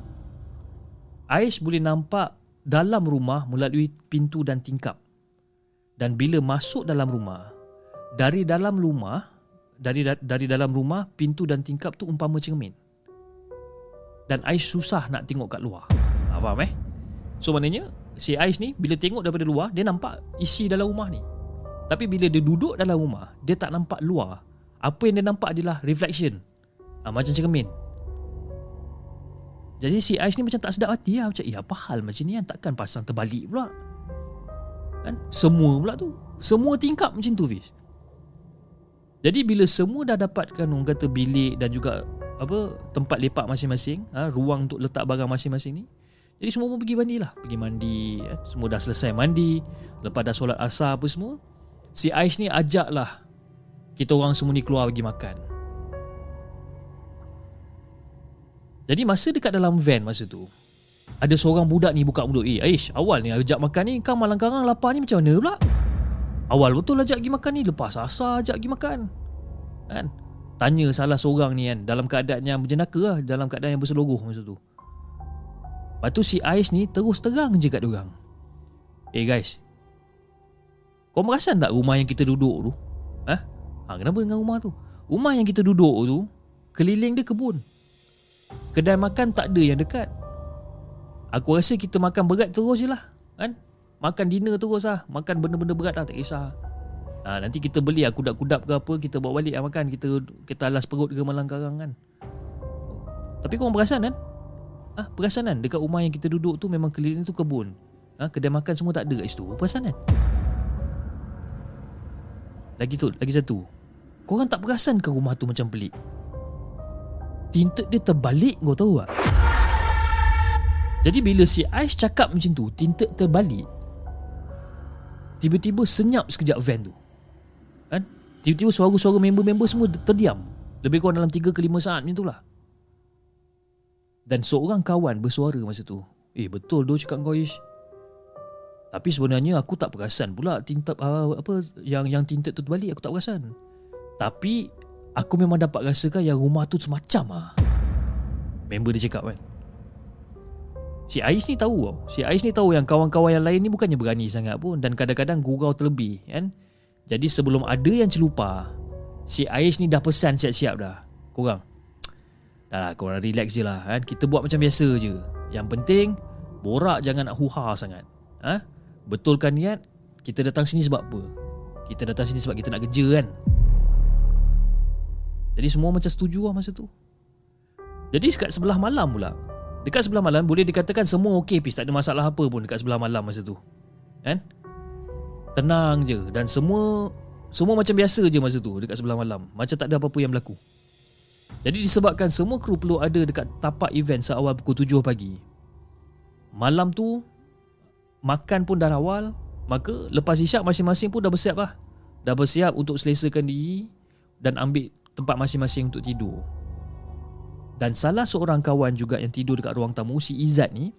Aish boleh nampak dalam rumah melalui pintu dan tingkap. Dan bila masuk dalam rumah, dari dalam rumah, dari dari dalam rumah, pintu dan tingkap tu umpama cermin. Dan Aish susah nak tengok kat luar. Ha, faham eh? So maknanya, si Aish ni bila tengok daripada luar, dia nampak isi dalam rumah ni. Tapi bila dia duduk dalam rumah, dia tak nampak luar. Apa yang dia nampak adalah reflection. Ha, macam cermin. Jadi si Aish ni macam tak sedap hati lah Macam eh apa hal macam ni kan Takkan pasang terbalik pula Kan Semua pula tu Semua tingkap macam tu Fiz Jadi bila semua dah dapatkan Orang kata bilik dan juga apa Tempat lepak masing-masing ha, Ruang untuk letak barang masing-masing ni Jadi semua pun pergi mandi lah Pergi mandi eh. Semua dah selesai mandi Lepas dah solat asar apa semua Si Aish ni ajak lah Kita orang semua ni keluar pergi makan. Jadi masa dekat dalam van masa tu Ada seorang budak ni buka mulut Eh Aish awal ni ajak makan ni Kau malang karang lapar ni macam mana pula? Awal betul ajak pergi makan ni Lepas asal ajak pergi makan. Kan? Tanya salah seorang ni kan Dalam keadaan yang berjenaka lah Dalam keadaan yang berseluruh masa tu. Lepas tu si Aish ni terus terang je kat diorang Eh guys Kau merasan tak rumah yang kita duduk tu? Ha? Ha, kenapa dengan rumah tu? Rumah yang kita duduk tu Keliling dia kebun. Kedai makan tak ada yang dekat. Aku rasa kita makan berat terus je lah kan? Makan dinner terus lah. Makan benda-benda berat lah tak kisah. Ha, Nanti kita beli lah kudap-kudap ke apa Kita bawa balik lah makan. Kita kita alas perut ke malang karang kan? Tapi kau perasan kan? Ha, Perasan kan? Dekat rumah yang kita duduk tu Memang keliling tu kebun. Ha, Kedai makan semua tak ada kat situ. Perasan kan Lagi tu, lagi satu Korang tak perasan ke rumah tu macam pelik tinted dia terbalik kau tahu tak? Jadi bila si Aish cakap macam tu, tinted terbalik. Tiba-tiba senyap sekejap van tu. Kan? Tiba-tiba suara-suara member-member semua terdiam. Lebih kurang dalam 3 ke 5 saat macam itulah. Dan seorang kawan bersuara masa tu. Eh betul doh cakap kau Aish. Tapi sebenarnya aku tak perasan pula tinted uh, apa yang yang tinted tu terbalik aku tak perasan. Tapi Aku memang dapat rasakan yang rumah tu semacam ah. Member dia cakap kan. Si Ais ni tahu tau. Si Ais ni tahu yang kawan-kawan yang lain ni bukannya berani sangat pun dan kadang-kadang gurau terlebih kan. Jadi sebelum ada yang celupa, si Ais ni dah pesan siap-siap dah. Korang. Dah lah, korang relax je lah kan. Kita buat macam biasa je. Yang penting, borak jangan nak huha sangat. Ha? Betulkan niat, kita datang sini sebab apa? Kita datang sini sebab kita nak kerja kan. Jadi semua macam setuju lah masa tu. Jadi dekat sebelah malam pula Dekat sebelah malam boleh dikatakan semua okey pis. Tak ada masalah apa pun dekat sebelah malam masa tu. Kan? Tenang je. Dan semua Semua macam biasa je masa tu Dekat sebelah malam. Macam tak ada apa-apa yang berlaku. Jadi disebabkan semua kru perlu ada Dekat tapak event seawal pukul 7 pagi. Malam tu Makan pun dah awal Maka lepas isyak masing-masing pun dah bersiap lah Dah bersiap untuk selesakan diri Dan ambil tempat masing-masing untuk tidur. Dan salah seorang kawan juga yang tidur dekat ruang tamu si Izzat ni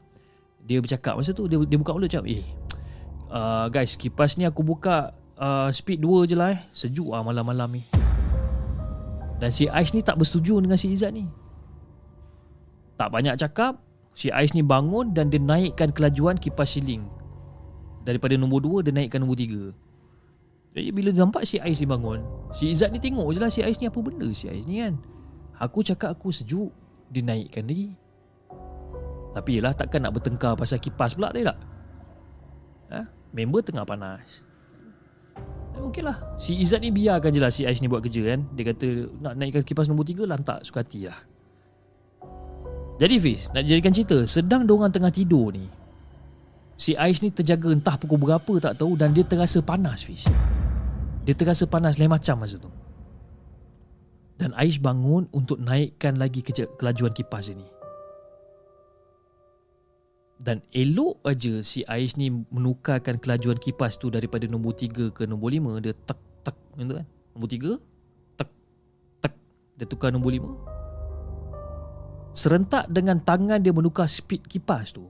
dia bercakap masa tu dia dia buka mulut cakap eh uh, guys kipas ni aku buka uh, speed 2 je lah eh sejuk ah malam-malam ni. Dan si Ais ni tak bersetuju dengan si Izzat ni. Tak banyak cakap, si Ais ni bangun dan dia naikkan kelajuan kipas siling. Daripada nombor 2 dia naikkan nombor 3. Jadi bila nampak si Ais ni bangun Si Izzat ni tengok je lah si Ais ni apa benda si Ais ni kan. Aku cakap aku sejuk Dia naikkan lagi. Tapi yelah takkan nak bertengkar pasal kipas pula dia tak? Ha? Member tengah panas. Okey lah. Si Izzat ni biarkan je lah si Ais ni buat kerja kan. Dia kata nak naikkan kipas nombor 3 Lantak suka hati lah Jadi Fiz Nak jadikan cerita Sedang diorang tengah tidur ni Si Ais ni terjaga entah pukul berapa tak tahu Dan dia terasa panas Fiz dia terasa panas lain macam masa tu. Dan Aish bangun untuk naikkan lagi kelajuan kipas ini. Dan elok aja si Aish ni menukarkan kelajuan kipas tu daripada nombor 3 ke nombor 5. Dia tak tak macam kan. Nombor 3, tak tak. Dia tukar nombor 5. Serentak dengan tangan dia menukar speed kipas tu.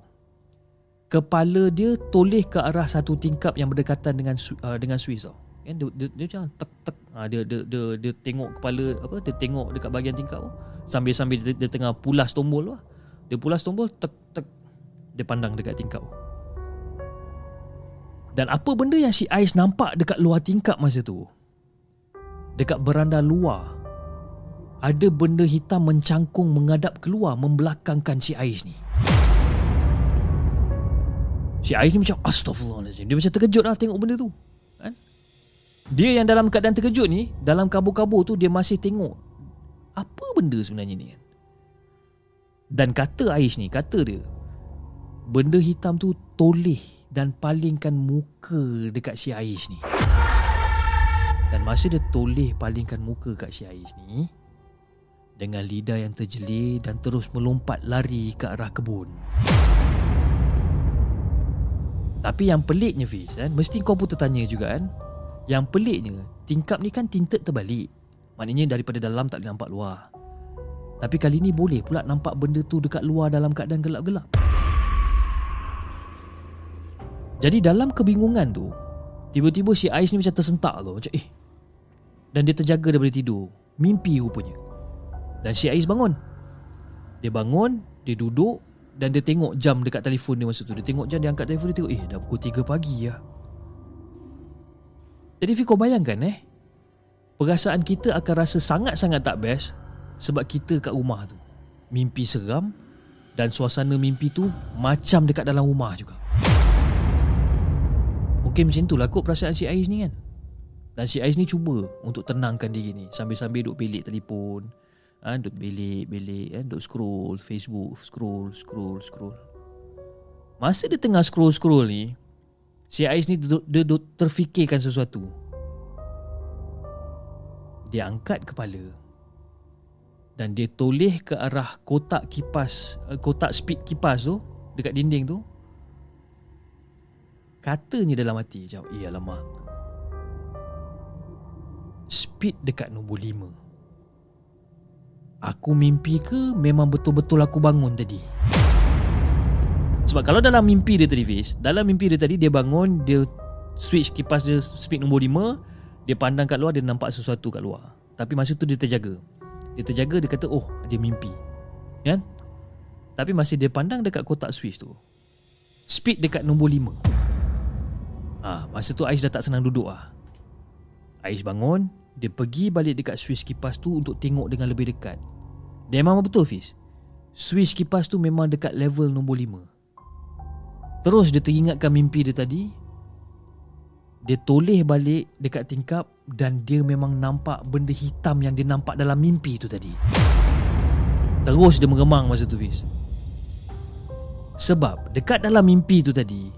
kepala dia toleh ke arah satu tingkap yang berdekatan dengan uh, dengan Swiss tau. Kan dia, dia, dia macam tek tek ha, dia, dia, dia, dia, tengok kepala apa dia tengok dekat bahagian tingkap tu sambil-sambil dia, dia tengah pulas tombol lah. Dia pulas tombol tek tek dia pandang dekat tingkap. Dan apa benda yang si Ais nampak dekat luar tingkap masa tu? Dekat beranda luar ada benda hitam mencangkung menghadap keluar membelakangkan si Ais ni. Si Ais ni macam Astaghfirullahaladzim Dia macam terkejut lah tengok benda tu kan? Dia yang dalam keadaan terkejut ni Dalam kabur-kabur tu dia masih tengok Apa benda sebenarnya ni kan Dan kata Ais ni Kata dia Benda hitam tu toleh Dan palingkan muka dekat si Ais ni Dan masa dia toleh palingkan muka kat si Ais ni Dengan lidah yang terjelir Dan terus melompat lari ke arah kebun. Tapi yang peliknya Fiz kan, Mesti kau pun tertanya juga kan? Yang peliknya Tingkap ni kan tinted terbalik. Maknanya daripada dalam tak boleh nampak luar. Tapi kali ni boleh pula nampak benda tu dekat luar dalam keadaan gelap-gelap. Jadi dalam kebingungan tu Tiba-tiba si Ais ni macam tersentak tu. Macam eh. Dan dia terjaga daripada tidur. Mimpi rupanya Dan si Ais bangun. Dia bangun Dia duduk dan dia tengok jam dekat telefon dia masa tu. Dia tengok jam dia angkat telefon dia tengok Eh dah pukul 3 pagi ya. Jadi Fiko bayangkan eh? Perasaan kita akan rasa sangat-sangat tak best Sebab kita kat rumah tu. Mimpi seram Dan suasana mimpi tu Macam dekat dalam rumah juga. Mungkin macam tu lah kot perasaan si Ais ni kan. Dan si Ais ni cuba Untuk tenangkan diri ni. Sambil-sambil duduk pelik telefon ha, Duk belik-belik kan Duk scroll Facebook Scroll Scroll Scroll. Masa dia tengah scroll-scroll ni Si Ais ni dia, dia, dia terfikirkan sesuatu. Dia angkat kepala Dan dia toleh ke arah kotak kipas eh, Kotak speed kipas tu Dekat dinding tu. Katanya dalam hati Jawab, iya lama Speed dekat nombor lima Aku mimpi ke memang betul-betul aku bangun tadi? Sebab kalau dalam mimpi dia tadi Fiz Dalam mimpi dia tadi dia bangun Dia switch kipas dia speed nombor 5 Dia pandang kat luar dia nampak sesuatu kat luar. Tapi masa tu dia terjaga. Dia terjaga dia kata oh dia mimpi. Kan? Tapi masih dia pandang dekat kotak switch tu Speed dekat nombor 5 Ah, Masa tu Ais dah tak senang duduk ah. Ais bangun Dia pergi balik dekat switch kipas tu Untuk tengok dengan lebih dekat. Dia memang betul Fiz. Swiss kipas tu memang dekat level nombor 5 Terus dia teringatkan mimpi dia tadi. Dia toleh balik dekat tingkap Dan dia memang nampak benda hitam yang dia nampak dalam mimpi tu tadi. Terus dia mengemang masa tu Fiz. Sebab dekat dalam mimpi tu tadi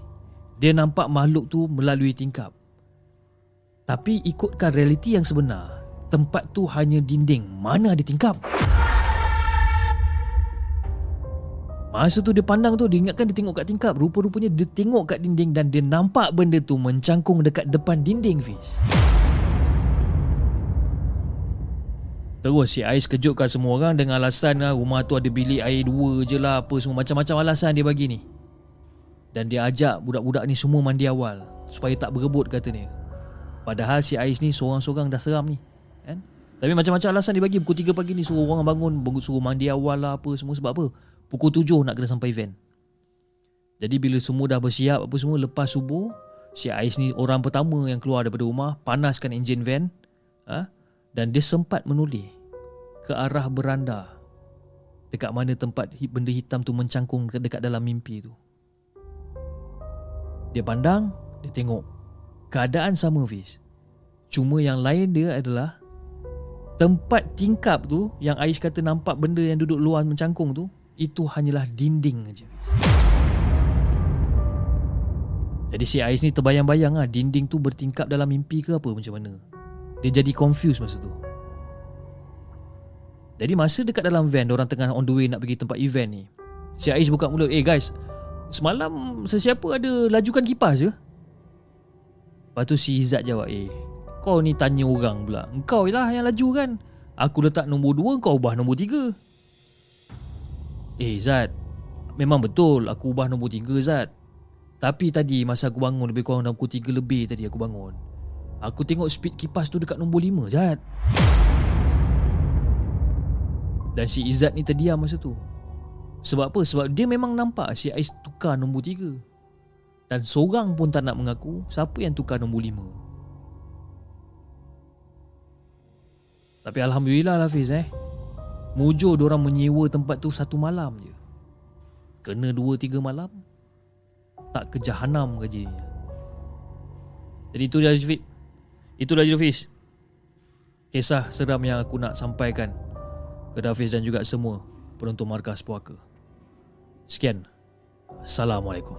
Dia nampak makhluk tu melalui tingkap Tapi ikutkan realiti yang sebenar. Tempat tu hanya dinding. Mana ada tingkap? Masa tu dia pandang tu Dia ingatkan dia tengok kat tingkap. Rupa-rupanya dia tengok kat dinding Dan dia nampak benda tu Mencangkung dekat depan dinding Fiz. Terus si Ais kejutkan semua orang Dengan alasan lah, rumah tu ada bilik air dua je lah Apa semua. Macam-macam alasan dia bagi ni. Dan dia ajak budak-budak ni semua mandi awal Supaya tak berebut katanya Padahal si Ais ni seorang-seorang dah seram ni kan? Tapi macam-macam alasan dia bagi Pukul 3 pagi ni suruh orang bangun Suruh mandi awal lah apa semua Sebab apa? Pukul tujuh nak kena sampai event Jadi bila semua dah bersiap apa semua Lepas subuh Si Ais ni orang pertama yang keluar daripada rumah Panaskan enjin van ha? Dan dia sempat menoleh Ke arah beranda Dekat mana tempat benda hitam tu mencangkung dekat dalam mimpi tu Dia pandang Dia tengok Keadaan sama Fiz Cuma yang lain dia adalah Tempat tingkap tu Yang Ais kata nampak benda yang duduk luar mencangkung tu itu hanyalah dinding aja. Jadi si Ais ni terbayang-bayang lah dinding tu bertingkap dalam mimpi ke apa macam mana. Dia jadi confused masa tu. Jadi masa dekat dalam van orang tengah on the way nak pergi tempat event ni. Si Ais buka mulut, "Eh guys, semalam sesiapa ada lajukan kipas je?" Lepas tu si Izzat jawab, "Eh, kau ni tanya orang pula. Engkau lah yang laju kan? Aku letak nombor 2, kau ubah nombor 3." Eh Zat Memang betul aku ubah nombor 3 Zat Tapi tadi masa aku bangun lebih kurang dalam pukul 3 lebih tadi aku bangun. Aku tengok speed kipas tu dekat nombor 5 Jad. Dan si Izzat ni terdiam masa tu. Sebab apa? Sebab dia memang nampak si Ais tukar nombor 3. Dan seorang pun tak nak mengaku siapa yang tukar nombor 5. Tapi Alhamdulillah lah Fiz eh. Mujur orang menyewa tempat tu satu malam je. Kena dua tiga malam, tak ke jahanam gajinya. Jadi itu dia Hafiz. Itu dia Hafiz. Kisah seram yang aku nak sampaikan ke Hafiz dan juga semua penonton markas puaka. Sekian. Assalamualaikum.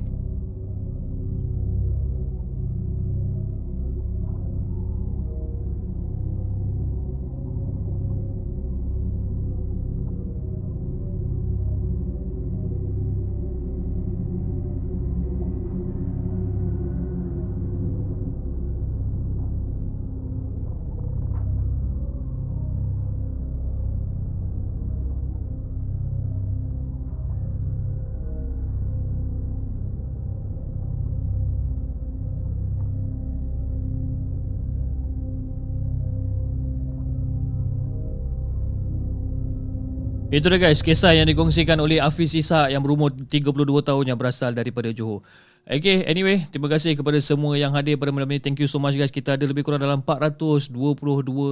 Itu dia guys, kisah yang dikongsikan oleh Hafiz Isa yang berumur 32 tahun yang berasal daripada Johor. Okay, anyway, terima kasih kepada semua yang hadir pada malam ini. Thank you so much guys. Kita ada lebih kurang dalam 422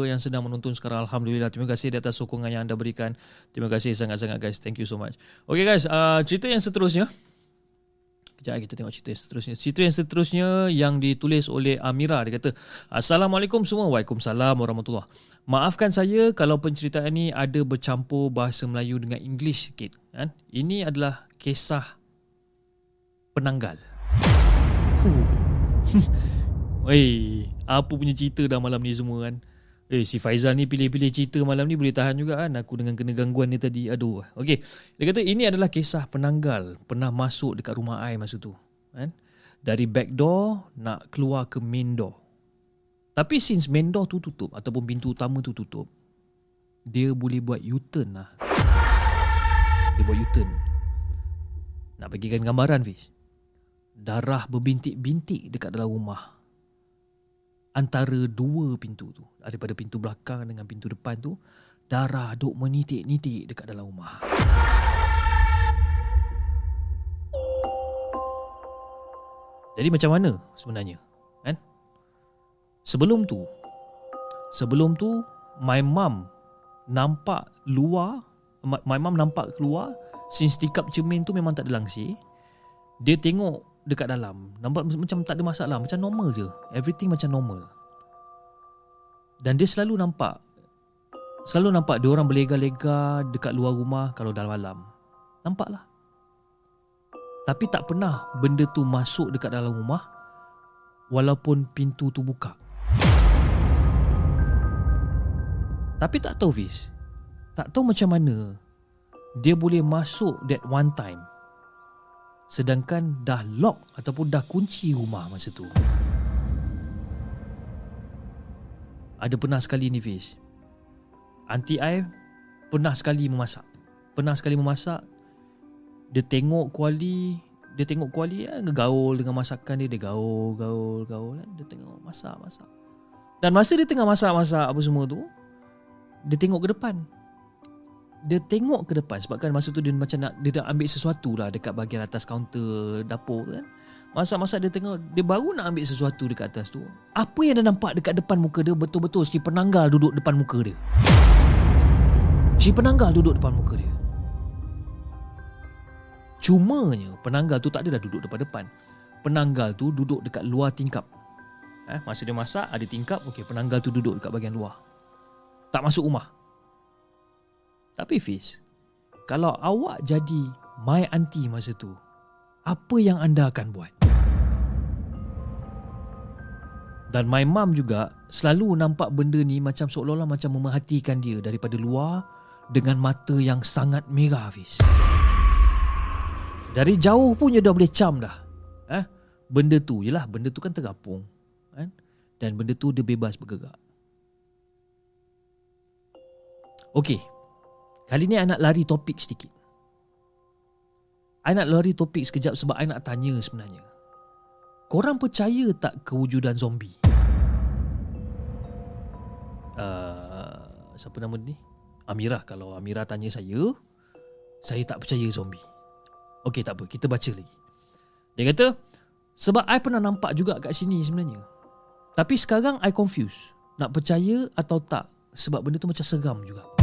yang sedang menonton sekarang. Alhamdulillah. Terima kasih di atas sokongan yang anda berikan. Terima kasih sangat-sangat guys. Thank you so much. Okay guys, uh, cerita yang seterusnya. Kejap kita tengok cerita yang seterusnya. Cerita yang seterusnya yang ditulis oleh Amira. Dia kata, Assalamualaikum semua. Waalaikumsalam warahmatullahi Maafkan saya kalau penceritaan ini ada bercampur bahasa Melayu dengan English sikit. Kan? Ini adalah kisah penanggal. Wei, apa punya cerita dah malam ni semua kan? Eh si Faizal ni pilih-pilih cerita malam ni boleh tahan juga kan aku dengan kena gangguan ni tadi. Aduh. Okey. Dia kata ini adalah kisah penanggal pernah masuk dekat rumah ai masa tu. Kan? Dari back door nak keluar ke main door. Tapi since main door tu tutup ataupun pintu utama tu tutup, dia boleh buat U-turn lah. Dia buat U-turn. Nak bagikan gambaran Fish. Darah berbintik-bintik dekat dalam rumah antara dua pintu tu daripada pintu belakang dengan pintu depan tu darah duk menitik-nitik dekat dalam rumah. Jadi macam mana sebenarnya kan? Sebelum tu sebelum tu my mum nampak luar my mum nampak keluar since tikap cermin tu memang tak ada langsir dia tengok dekat dalam. Nampak macam tak ada masalah. Macam normal je. Everything macam normal. Dan dia selalu nampak. Selalu nampak dia orang berlega-lega dekat luar rumah kalau dalam malam nampaklah. Tapi tak pernah benda tu masuk dekat dalam rumah walaupun pintu tu buka. Tapi tak tahu Fiz. Tak tahu macam mana dia boleh masuk that one time sedangkan dah lock ataupun dah kunci rumah masa tu. Ada pernah sekali ni Fiz. Aunty I pernah sekali memasak. Pernah sekali memasak. Dia tengok kuali, dia tengok kuali ya, gaul dengan masakan dia, dia gaul, gaul, gaul kan. Dia tengok masak, masak. Dan masa dia tengah masak-masak apa semua tu, dia tengok ke depan dia tengok ke depan sebab kan masa tu dia macam nak dia nak ambil sesuatu lah dekat bahagian atas kaunter dapur kan. Masa-masa dia tengok dia baru nak ambil sesuatu dekat atas tu. Apa yang dia nampak dekat depan muka dia betul-betul si penanggal duduk depan muka dia. Si penanggal duduk depan muka dia. Cumanya penanggal tu tak adalah duduk depan depan. Penanggal tu duduk dekat luar tingkap. Eh, masa dia masak ada tingkap, okey penanggal tu duduk dekat bahagian luar. Tak masuk rumah. Tapi Fiz, kalau awak jadi my auntie masa tu, apa yang anda akan buat? Dan my mum juga selalu nampak benda ni macam seolah-olah macam memerhatikan dia daripada luar dengan mata yang sangat merah Fiz. Dari jauh pun dia dah boleh cam dah. Eh? Benda tu, yelah benda tu kan tergapung. Kan? Dan benda tu dia bebas bergerak. Okey. Kali ni I nak lari topik sedikit. I nak lari topik sekejap sebab I nak tanya sebenarnya. Korang percaya tak kewujudan zombie? Uh, siapa nama ni? Amirah. Kalau Amirah tanya saya, saya tak percaya zombie. Okey tak apa, kita baca lagi. Dia kata, sebab I pernah nampak juga kat sini sebenarnya. Tapi sekarang I confuse. Nak percaya atau tak sebab benda tu macam seram juga.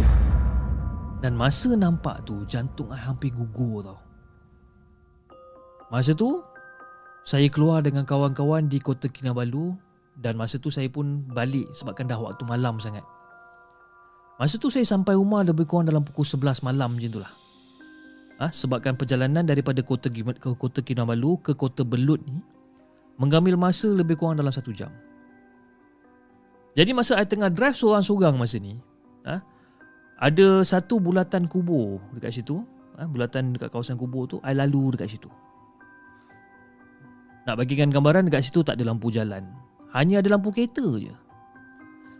Dan masa nampak tu jantung I hampir gugur tau. Masa tu saya keluar dengan kawan-kawan di Kota Kinabalu dan masa tu saya pun balik sebabkan dah waktu malam sangat. Masa tu saya sampai rumah lebih kurang dalam pukul 11 malam macam tu lah. Ha, sebabkan perjalanan daripada Kota ke Kota Kinabalu ke Kota Belut ni mengambil masa lebih kurang dalam satu jam. Jadi masa saya tengah drive seorang-seorang masa ni, ha, ada satu bulatan kubur dekat situ. Ha, bulatan dekat kawasan kubur tu, saya lalu dekat situ. Nak bagikan gambaran dekat situ tak ada lampu jalan. Hanya ada lampu kereta je.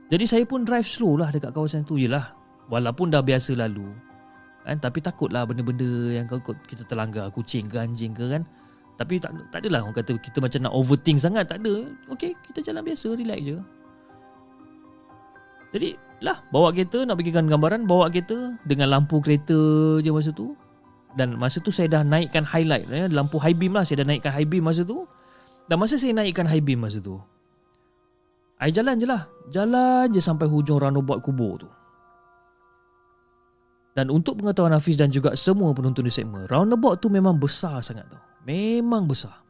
Jadi saya pun drive slow lah dekat kawasan tu. Yelah, walaupun dah biasa lalu. Kan? Tapi takutlah benda-benda yang kita terlanggar. Kucing ke anjing ke kan. Tapi tak, tak adalah orang kata kita macam nak overthink sangat. Tak ada. Okay, kita jalan biasa, relax je. Jadi lah, bawa kereta nak bagikan gambaran. Bawa kereta dengan lampu kereta je masa tu. Dan masa tu saya dah naikkan highlight. Ya, lampu high beam lah. Saya dah naikkan high beam masa tu. Dan masa saya naikkan high beam masa tu I jalan je lah Jalan je sampai hujung roundabout kubur tu Dan untuk pengetahuan Hafiz dan juga semua penonton di segmen Roundabout tu memang besar sangat tau Memang besar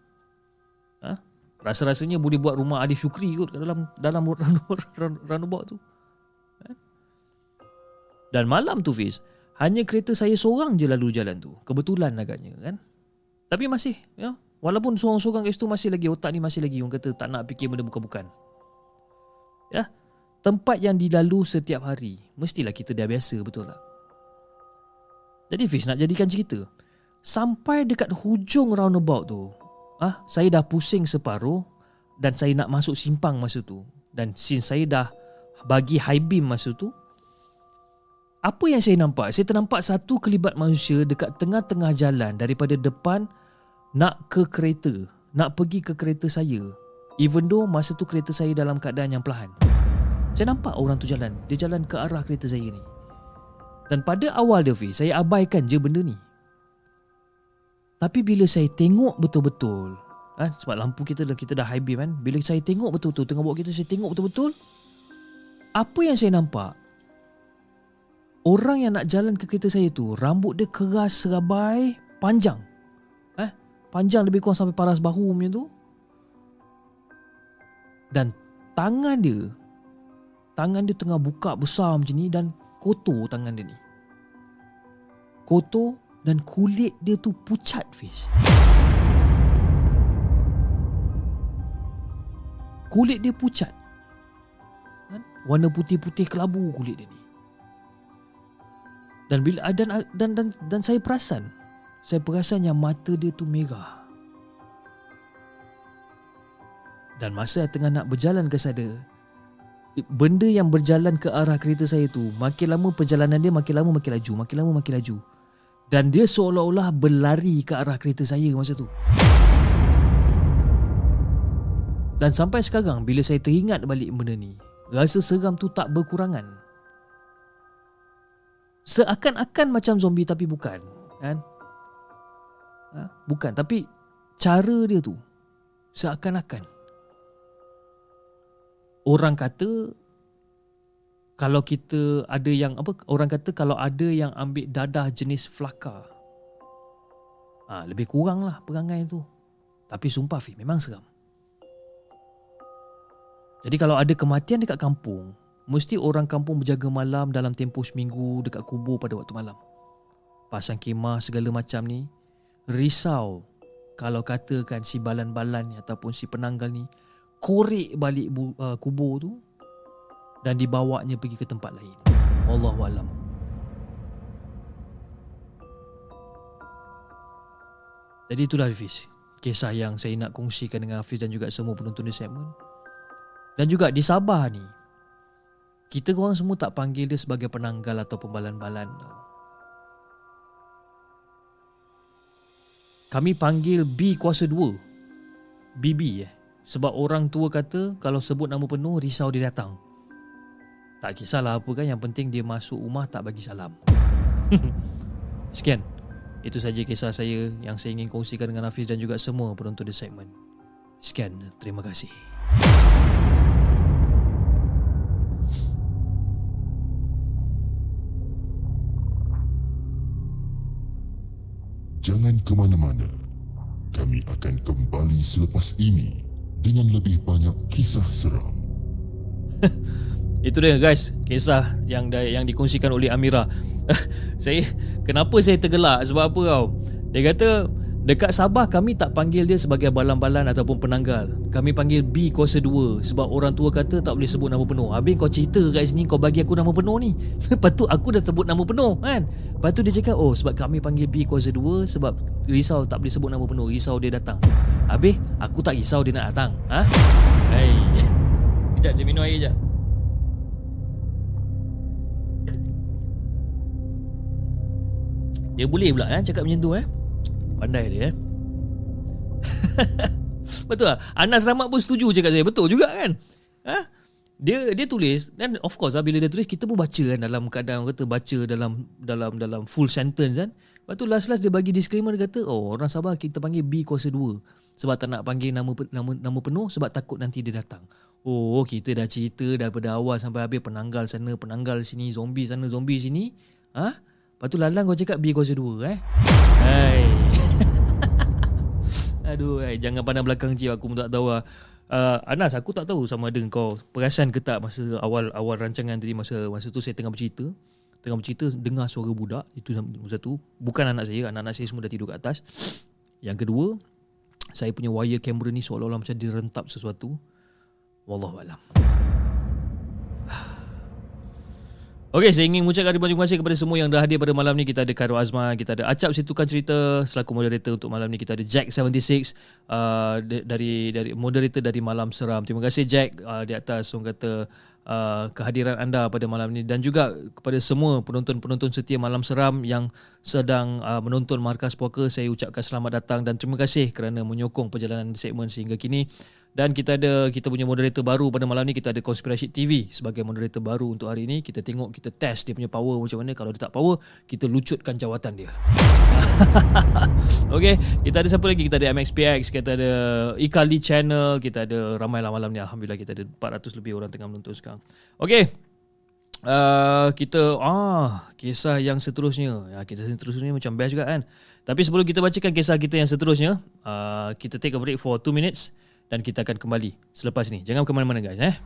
ha? Rasa-rasanya boleh buat rumah Alif Syukri kot dalam dalam roundabout tu? Dan malam tu Fiz Hanya kereta saya seorang je lalu jalan tu Kebetulan agaknya kan Tapi masih ya, Walaupun seorang-seorang kat situ masih lagi otak ni masih lagi orang kata tak nak fikir benda bukan-bukan. Ya. Tempat yang dilalu setiap hari, mestilah kita dah biasa betul tak? Jadi Fiz nak jadikan cerita. Sampai dekat hujung roundabout tu, ah, saya dah pusing separuh dan saya nak masuk simpang masa tu. Dan since saya dah bagi high beam masa tu, apa yang saya nampak? Saya ternampak satu kelibat manusia dekat tengah-tengah jalan daripada depan nak ke kereta, nak pergi ke kereta saya. Even though masa tu kereta saya dalam keadaan yang perlahan. Saya nampak orang tu jalan. Dia jalan ke arah kereta saya ni. Dan pada awal dia, Fiz, saya abaikan je benda ni. Tapi bila saya tengok betul-betul, kan, sebab lampu kita dah, kita dah high beam kan, bila saya tengok betul-betul, tengah bawa kita, saya tengok betul-betul, apa yang saya nampak, orang yang nak jalan ke kereta saya tu, rambut dia keras serabai, panjang. Panjang lebih kurang sampai paras bahu macam tu. Dan tangan dia tangan dia tengah buka besar macam ni dan kotor tangan dia ni. Kotor dan kulit dia tu pucat face kulit dia pucat. Kan? warna putih-putih kelabu kulit dia ni dan bila dan dan dan, dan saya perasan saya perasan yang mata dia tu merah. Dan masa saya tengah nak berjalan ke sana, benda yang berjalan ke arah kereta saya tu, makin lama perjalanan dia makin lama makin laju, makin lama makin laju. Dan dia seolah-olah berlari ke arah kereta saya masa tu. Dan sampai sekarang bila saya teringat balik benda ni, rasa seram tu tak berkurangan. Seakan-akan macam zombie tapi bukan, kan? ha? Bukan Tapi Cara dia tu Seakan-akan Orang kata Kalau kita Ada yang apa Orang kata kalau ada yang ambil dadah jenis flaka ha, Lebih kurang lah Perangai tu Tapi sumpah Fi Memang seram Jadi kalau ada kematian dekat kampung Mesti orang kampung berjaga malam dalam tempoh seminggu dekat kubur pada waktu malam. Pasang kemah segala macam ni risau kalau katakan si balan-balan ni ataupun si penanggal ni korek balik bu, uh, kubur tu dan dibawanya pergi ke tempat lain. Allahu alam. Jadi itulah Hafiz Kisah yang saya nak kongsikan dengan Hafiz dan juga semua penonton di segmen Dan juga di Sabah ni Kita korang semua tak panggil dia sebagai penanggal atau pembalan-balan. Kami panggil B kuasa 2 BB eh. Sebab orang tua kata Kalau sebut nama penuh risau dia datang. Tak kisahlah apa kan Yang penting dia masuk rumah tak bagi salam. Sekian. Itu saja kisah saya Yang saya ingin kongsikan dengan Hafiz Dan juga semua penonton di segmen. Sekian. Terima kasih Jangan ke mana-mana. Kami akan kembali selepas ini dengan lebih banyak kisah seram. Itu dia guys Kisah yang yang dikongsikan oleh Amira Saya Kenapa saya tergelak Sebab apa tau Dia kata Dekat Sabah kami tak panggil dia sebagai balan-balan ataupun penanggal. Kami panggil B kuasa 2 Sebab orang tua kata tak boleh sebut nama penuh. Habis kau cerita kat sini kau bagi aku nama penuh ni. Lepas tu aku dah sebut nama penuh kan? Lepas tu dia cakap oh sebab kami panggil B kuasa 2 Sebab risau tak boleh sebut nama penuh. Risau dia datang. Habis aku tak risau dia nak datang. Ha? Hai Sekejap saya minum air sekejap Dia boleh pula eh cakap macam tu eh. Pandai dia eh. Betul lah Anas Rahmat pun setuju cakap saya. Betul juga kan? Ha? Dia dia tulis Dan of course lah Bila dia tulis Kita pun baca kan Dalam keadaan kata Baca dalam Dalam dalam full sentence kan? Lepas tu last-last dia bagi disclaimer Dia kata Oh orang Sabah kita panggil B kuasa 2 Sebab tak nak panggil nama nama nama penuh Sebab takut nanti dia datang. Oh kita dah cerita Daripada awal sampai habis Penanggal sana Penanggal sini Zombie sana Zombie sini. Ha? Lepas tu lalang kau cakap B kuasa 2 eh? Hai Aduh hai. Jangan pandang belakang cik. Aku pun tak tahu lah uh, Anas aku tak tahu sama ada kau Perasan ke tak Masa awal awal rancangan tadi Masa masa tu saya tengah bercerita. Tengah bercerita Dengar suara budak Itu satu Bukan anak saya Anak-anak saya semua dah tidur kat atas. Yang kedua Saya punya wire camera ni Seolah-olah macam direntap sesuatu. Wallahualam Okey, saya ingin mengucapkan terima kasih kepada semua yang dah hadir pada malam ni. Kita ada Khairul Azman, kita ada Acap Situkan Cerita selaku moderator untuk malam ni. Kita ada Jack 76 uh, dari dari moderator dari Malam Seram. Terima kasih Jack uh, di atas orang kata uh, kehadiran anda pada malam ni dan juga kepada semua penonton-penonton setia Malam Seram yang sedang uh, menonton Markas Poker. Saya ucapkan selamat datang dan terima kasih kerana menyokong perjalanan segmen sehingga kini. Dan kita ada kita punya moderator baru pada malam ni kita ada Conspiracy TV sebagai moderator baru untuk hari ini. Kita tengok kita test dia punya power macam mana. Kalau dia tak power, kita lucutkan jawatan dia. okay, kita ada siapa lagi? Kita ada MXPX, kita ada Ikali Channel, kita ada ramai lah malam ni. Alhamdulillah kita ada 400 lebih orang tengah menonton sekarang. Okay. Uh, kita ah kisah yang seterusnya. Ya, kisah yang seterusnya macam best juga kan. Tapi sebelum kita bacakan kisah kita yang seterusnya, uh, kita take a break for 2 minutes dan kita akan kembali selepas ini. Jangan ke mana-mana guys eh.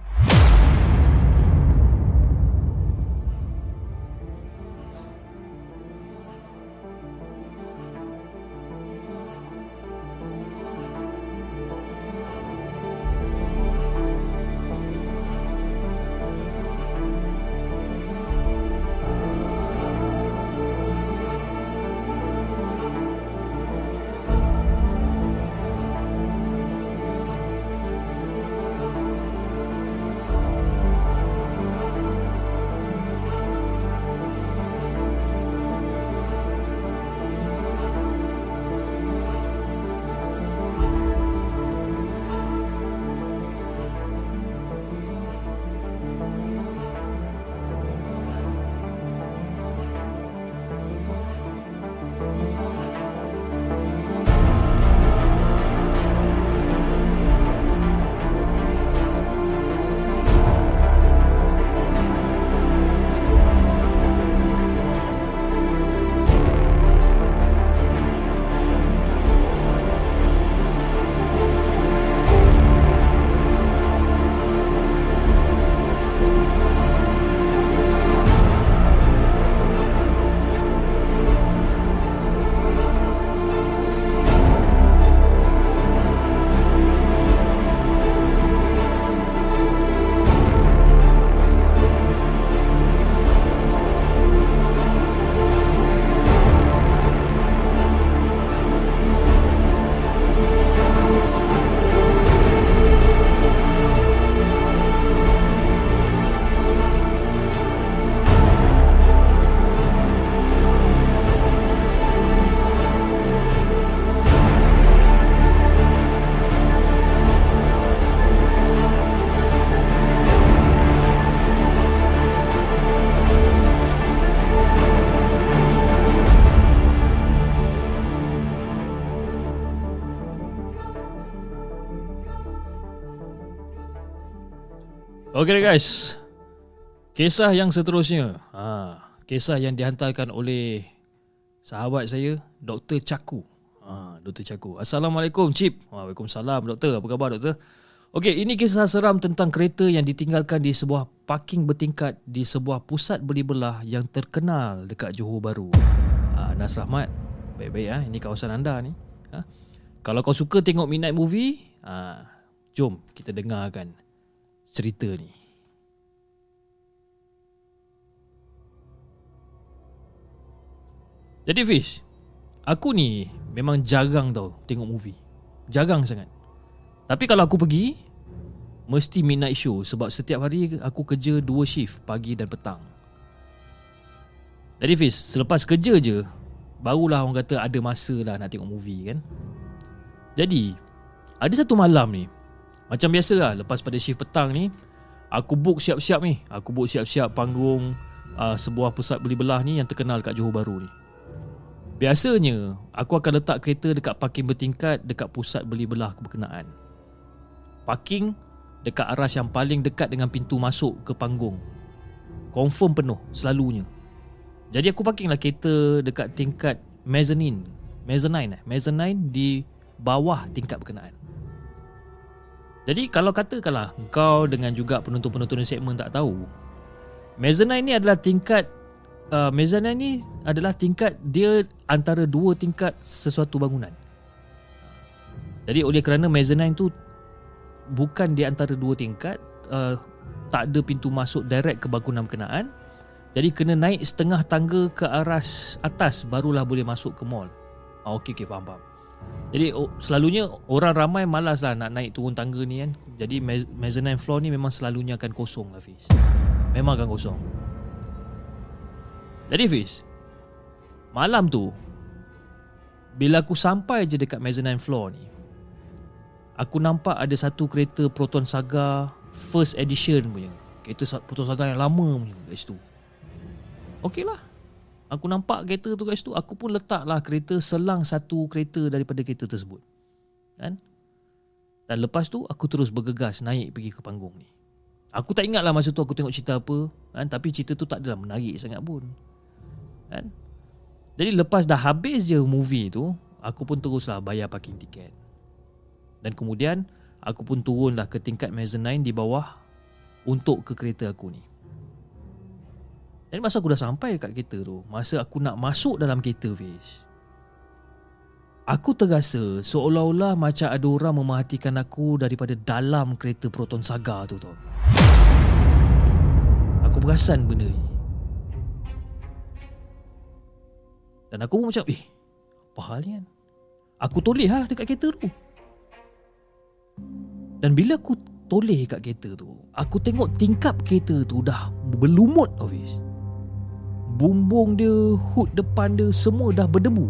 Okay guys Kisah yang seterusnya ha, Kisah yang dihantarkan oleh Sahabat saya Dr. Caku ha, Dr. Caku Assalamualaikum Cip Waalaikumsalam Doktor Apa khabar Doktor Okey, ini kisah seram tentang kereta yang ditinggalkan di sebuah parking bertingkat di sebuah pusat beli belah yang terkenal dekat Johor Bahru. Ha, Nas Rahmat, baik-baik ah, ini kawasan anda ni. Ha? Kalau kau suka tengok midnight movie, ha, jom kita dengarkan cerita ni. Jadi Fish, aku ni memang jarang tau tengok movie. Jarang sangat. Tapi kalau aku pergi Mesti midnight show Sebab setiap hari aku kerja dua shift Pagi dan petang Jadi Fiz Selepas kerja je Barulah orang kata ada masa lah nak tengok movie kan Jadi Ada satu malam ni Macam biasa lah Lepas pada shift petang ni Aku book siap-siap ni Aku book siap-siap panggung uh, Sebuah pusat beli belah ni Yang terkenal kat Johor Bahru ni Biasanya Aku akan letak kereta dekat parking bertingkat Dekat pusat beli belah berkenaan parking dekat aras yang paling dekat dengan pintu masuk ke panggung. Confirm penuh selalunya. Jadi aku parkinglah kereta dekat tingkat mezzanine. Mezzanine eh, mezzanine di bawah tingkat berkenaan. Jadi kalau katakanlah kau dengan juga penonton-penonton segmen tak tahu, mezzanine ni adalah tingkat uh, mezzanine ni adalah tingkat dia antara dua tingkat sesuatu bangunan. Jadi oleh kerana mezzanine tu bukan di antara dua tingkat uh, tak ada pintu masuk direct ke bangunan berkenaan. Jadi kena naik setengah tangga ke aras atas barulah boleh masuk ke mall. Ah, okey okey faham faham jadi selalunya orang ramai malas lah nak naik turun tangga ni kan jadi mezzanine floor ni memang selalunya akan kosong lah Fiz memang akan kosong jadi Fiz malam tu bila aku sampai je dekat mezzanine floor ni aku nampak ada satu kereta Proton Saga first edition punya. Kereta Proton Saga yang lama punya kat situ. Okey lah. Aku nampak kereta tu kat situ, aku pun letaklah kereta selang satu kereta daripada kereta tersebut. Kan? Dan lepas tu aku terus bergegas naik pergi ke panggung ni. Aku tak ingatlah masa tu aku tengok cerita apa, kan? tapi cerita tu tak adalah menarik sangat pun. Kan? Jadi lepas dah habis je movie tu, aku pun teruslah bayar parking tiket. Dan kemudian aku pun turunlah ke tingkat mezzanine di bawah untuk ke kereta aku ni. Dan masa aku dah sampai dekat kereta tu, masa aku nak masuk dalam kereta Fish, aku terasa seolah-olah macam ada orang memerhatikan aku daripada dalam kereta Proton Saga tu tau. Aku perasan benda ni. Dan aku pun macam, eh, apa hal ni kan? Aku toleh lah dekat kereta tu. Dan bila aku toleh kat kereta tu Aku tengok tingkap kereta tu dah berlumut Hafiz Bumbung dia, hood depan dia semua dah berdebu.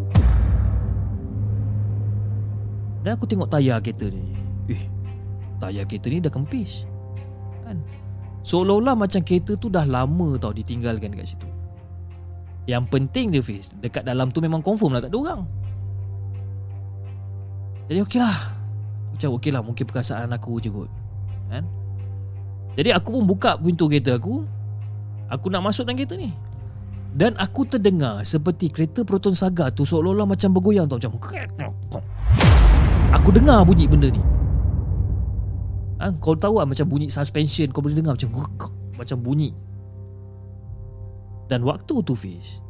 Dan aku tengok tayar kereta ni. Eh, tayar kereta ni dah kempis kan? Seolah-olah macam kereta tu dah lama tau ditinggalkan kat situ. Yang penting dia Fiz Dekat dalam tu memang confirm lah tak ada orang. Jadi okey lah macam okey lah mungkin perasaan aku je kot. Kan? Jadi aku pun buka pintu kereta aku. Aku nak masuk dalam kereta ni dan aku terdengar seperti kereta Proton Saga tu seolah-olah macam bergoyang tau macam aku dengar bunyi benda ni ha, kau tahu lah macam bunyi suspension kau boleh dengar macam macam bunyi dan waktu tu Fish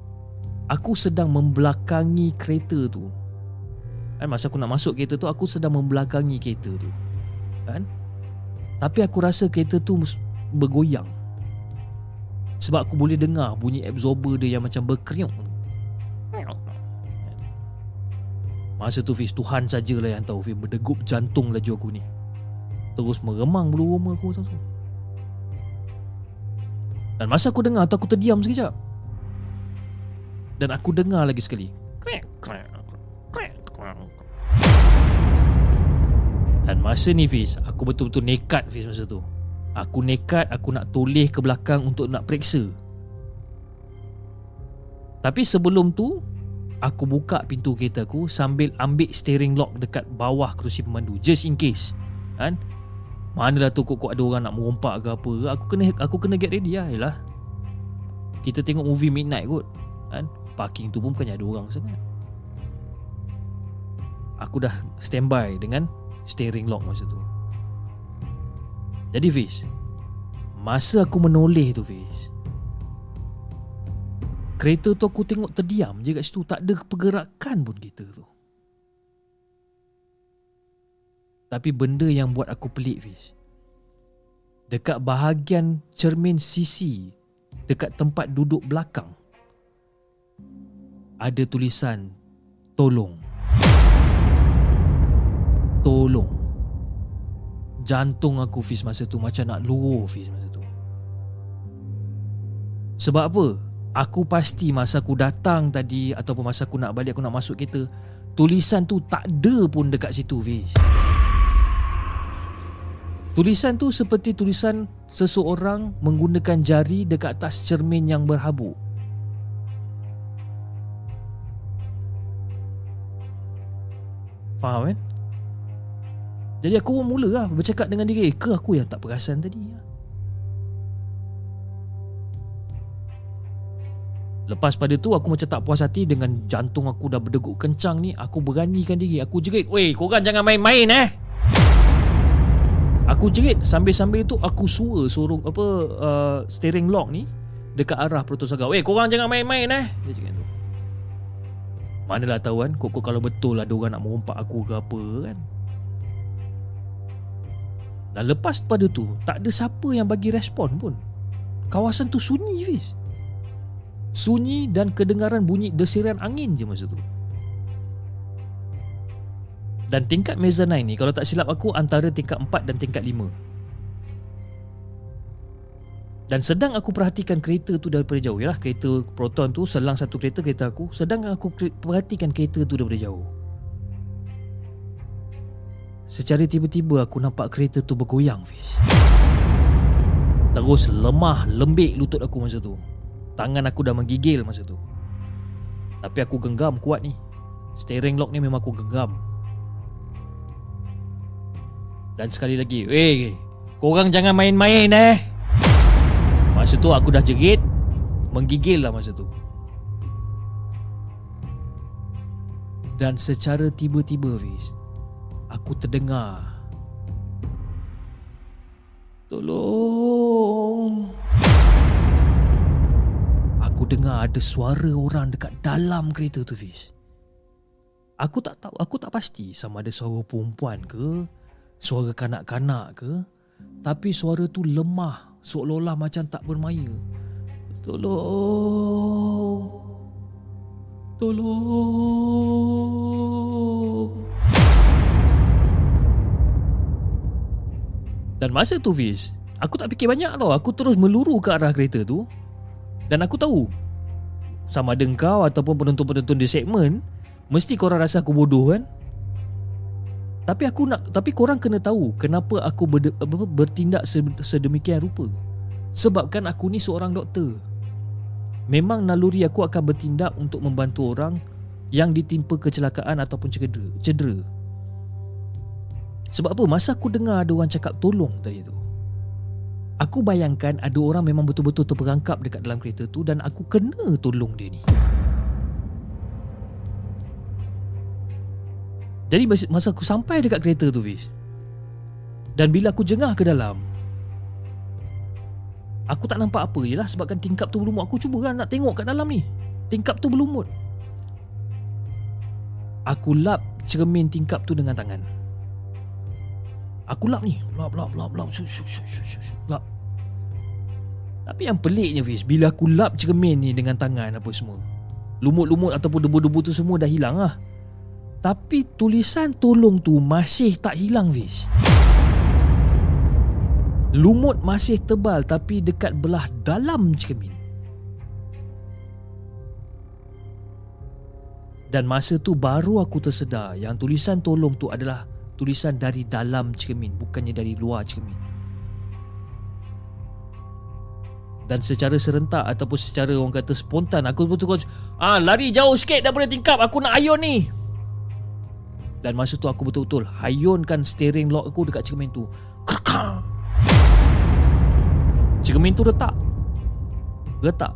Aku sedang membelakangi kereta tu Kan masa aku nak masuk kereta tu aku sedang membelakangi kereta tu. Kan? Tapi aku rasa kereta tu bergoyang. Sebab aku boleh dengar bunyi absorber dia yang macam berkeriuk. Masa tu Fiz Tuhan sajalah yang tahu Fiz berdegup jantung laju aku ni. Terus meremang bulu roma aku tu. Dan masa aku dengar tu aku terdiam sekejap. Dan aku dengar lagi sekali. Dan masa ni Fiz Aku betul-betul nekat Fiz masa tu Aku nekat Aku nak toleh ke belakang Untuk nak periksa. Tapi sebelum tu Aku buka pintu kereta aku Sambil ambil steering lock Dekat bawah kerusi pemandu Just in case. Kan? Manalah tu kok-kok ada orang nak merompak ke apa Aku kena aku kena get ready lah Yalah Kita tengok movie midnight kot kan? Parking tu pun bukannya ada orang sangat. Aku dah standby dengan steering lock masa tu Jadi Fiz Masa aku menoleh tu Fiz Kereta tu aku tengok terdiam je kat situ. Tak ada pergerakan pun kereta tu. Tapi benda yang buat aku pelik Fiz Dekat bahagian cermin sisi Dekat tempat duduk belakang Ada tulisan Tolong. Tolong Jantung aku Fiz masa tu Macam nak luruh Fiz masa tu Sebab apa? Aku pasti masa aku datang tadi Ataupun masa aku nak balik Aku nak masuk kereta Tulisan tu tak ada pun dekat situ Fiz Tulisan tu seperti tulisan seseorang menggunakan jari dekat atas cermin yang berhabuk. Faham kan? Jadi aku pun mula lah bercakap dengan diri eh, Ke aku yang tak perasan tadi Lepas pada tu aku macam tak puas hati Dengan jantung aku dah berdegup kencang ni Aku beranikan diri Aku jerit Weh korang jangan main-main eh Aku jerit sambil-sambil tu aku suruh suruh apa uh, steering lock ni dekat arah Proto Saga. Weh, korang jangan main-main eh. Dia cakap tu. Manalah tahu kan, kok kalau betul ada orang nak merompak aku ke apa kan. Dan lepas pada tu, tak ada siapa yang bagi respon pun. Kawasan tu sunyi, Fiz. Sunyi dan kedengaran bunyi desiran angin je masa tu. Dan tingkat mezzanine ni Kalau tak silap aku Antara tingkat 4 dan tingkat 5 Dan sedang aku perhatikan kereta tu daripada jauh Yalah kereta Proton tu Selang satu kereta kereta aku Sedang aku perhatikan kereta tu daripada jauh Secara tiba-tiba aku nampak kereta tu bergoyang Fish. Terus lemah lembik lutut aku masa tu. Tangan aku dah menggigil masa tu. Tapi aku genggam kuat ni. Steering lock ni memang aku genggam. Dan sekali lagi Weh Korang jangan main-main eh. Masa tu aku dah jerit Menggigil lah masa tu. Dan secara tiba-tiba Fiz Aku terdengar. Tolong. Aku dengar ada suara orang dekat dalam kereta tu Fiz. Aku tak tahu, aku tak pasti sama ada suara perempuan ke Suara kanak-kanak ke Tapi suara tu lemah Seolah-olah macam tak bermaya. Tolong. Tolong Dan masa tu Fiz Aku tak fikir banyak tau Aku terus meluru ke arah kereta tu Dan aku tahu Sama ada kau ataupun penonton-penonton di segmen Mesti korang rasa aku bodoh kan tapi aku nak tapi korang kena tahu kenapa aku ber, bertindak sedemikian rupa. Sebab kan aku ni seorang doktor. Memang naluri aku akan bertindak untuk membantu orang yang ditimpa kecelakaan ataupun cedera. cedera. Sebab apa? Masa aku dengar ada orang cakap tolong tadi tu. Aku bayangkan ada orang memang betul-betul terperangkap dekat dalam kereta tu dan aku kena tolong dia ni. Jadi masa aku sampai dekat kereta tu Fiz Dan bila aku jengah ke dalam Aku tak nampak apa je lah Sebabkan tingkap tu belum Aku cuba kan nak tengok kat dalam ni Tingkap tu belum mut Aku lap cermin tingkap tu dengan tangan Aku lap ni. Lap lap lap lap shuk, shuk, shuk, shuk, shuk, Lap Tapi yang peliknya Fiz Bila aku lap cermin ni dengan tangan apa semua Lumut-lumut ataupun debu-debu tu semua dah hilang lah. Tapi tulisan tolong tu masih tak hilang Fish Lumut masih tebal tapi dekat belah dalam cermin. Dan masa tu baru aku tersedar yang tulisan tolong tu adalah tulisan dari dalam cermin bukannya dari luar cermin. Dan secara serentak ataupun secara orang kata spontan aku betul-betul ah lari jauh sikit daripada tingkap aku nak ayun ni. Dan masa tu aku betul-betul hayunkan steering lock aku dekat cermin tu. Kerkang. Cermin tu retak. Retak.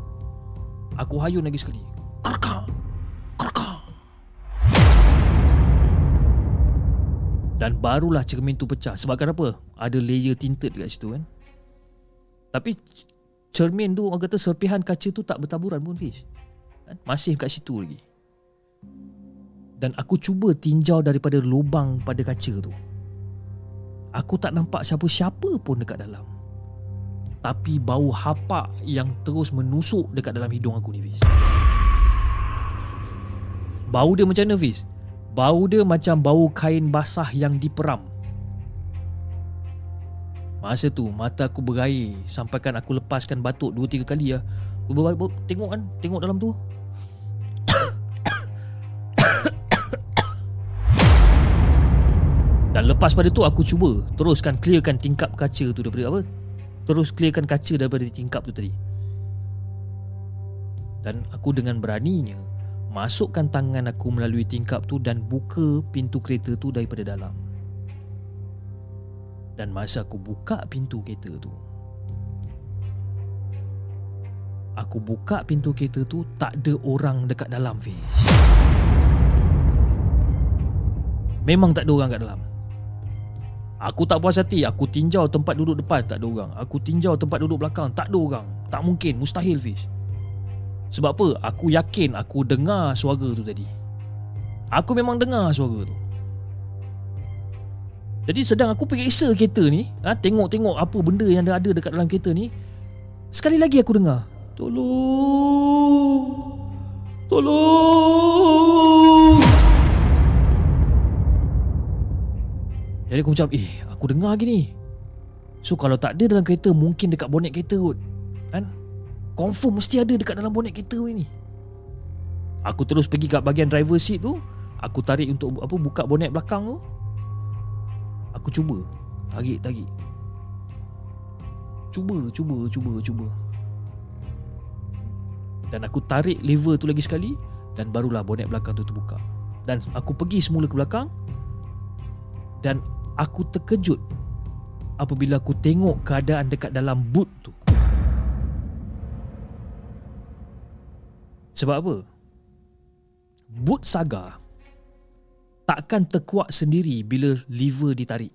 Aku hayun lagi sekali. Kerkang. Dan barulah cermin tu pecah. Sebab kenapa? Ada layer tinted kat situ kan. Tapi cermin tu orang kata serpihan kaca tu tak bertaburan pun Fish. Kan? Masih kat situ lagi. Dan aku cuba tinjau daripada lubang pada kaca tu. Aku tak nampak siapa-siapa pun dekat dalam. Tapi bau hapak yang terus menusuk dekat dalam hidung aku ni Fiz. Bau dia macam mana Fiz? Bau dia macam bau kain basah yang diperam. Masa tu mata aku berair sampaikan aku lepaskan batuk dua tiga kali lah. Aku berbaik tengok kan, tengok dalam tu. Dan lepas pada tu aku cuba teruskan clearkan tingkap kaca tu daripada apa? Terus clearkan kaca daripada tingkap tu tadi. Dan aku dengan beraninya masukkan tangan aku melalui tingkap tu dan buka pintu kereta tu daripada dalam. Dan masa aku buka pintu kereta tu Aku buka pintu kereta tu Tak ada orang dekat dalam Fiz Memang tak ada orang kat dalam. Aku tak puas hati. Aku tinjau tempat duduk depan Tak ada orang. Aku tinjau tempat duduk belakang Tak ada orang. Tak mungkin. Mustahil Fish Sebab apa? Aku yakin Aku dengar suara tu tadi. Aku memang dengar suara tu. Jadi sedang aku periksa kereta ni ha, Tengok-tengok apa benda yang ada dekat dalam kereta ni Sekali lagi aku dengar Tolong! Tolong! Jadi aku macam Eh aku dengar lagi ni. So kalau tak ada dalam kereta Mungkin dekat bonet kereta kot Kan Confirm mesti ada dekat dalam bonet kereta ni. Aku terus pergi kat bahagian driver seat tu Aku tarik untuk apa buka bonet belakang tu. Aku cuba. Tarik tarik. Cuba cuba cuba cuba. Dan aku tarik lever tu lagi sekali Dan barulah bonet belakang tu terbuka. Dan aku pergi semula ke belakang Dan aku terkejut apabila aku tengok keadaan dekat dalam boot tu. Sebab apa? Boot saga takkan terkuat sendiri bila lever ditarik.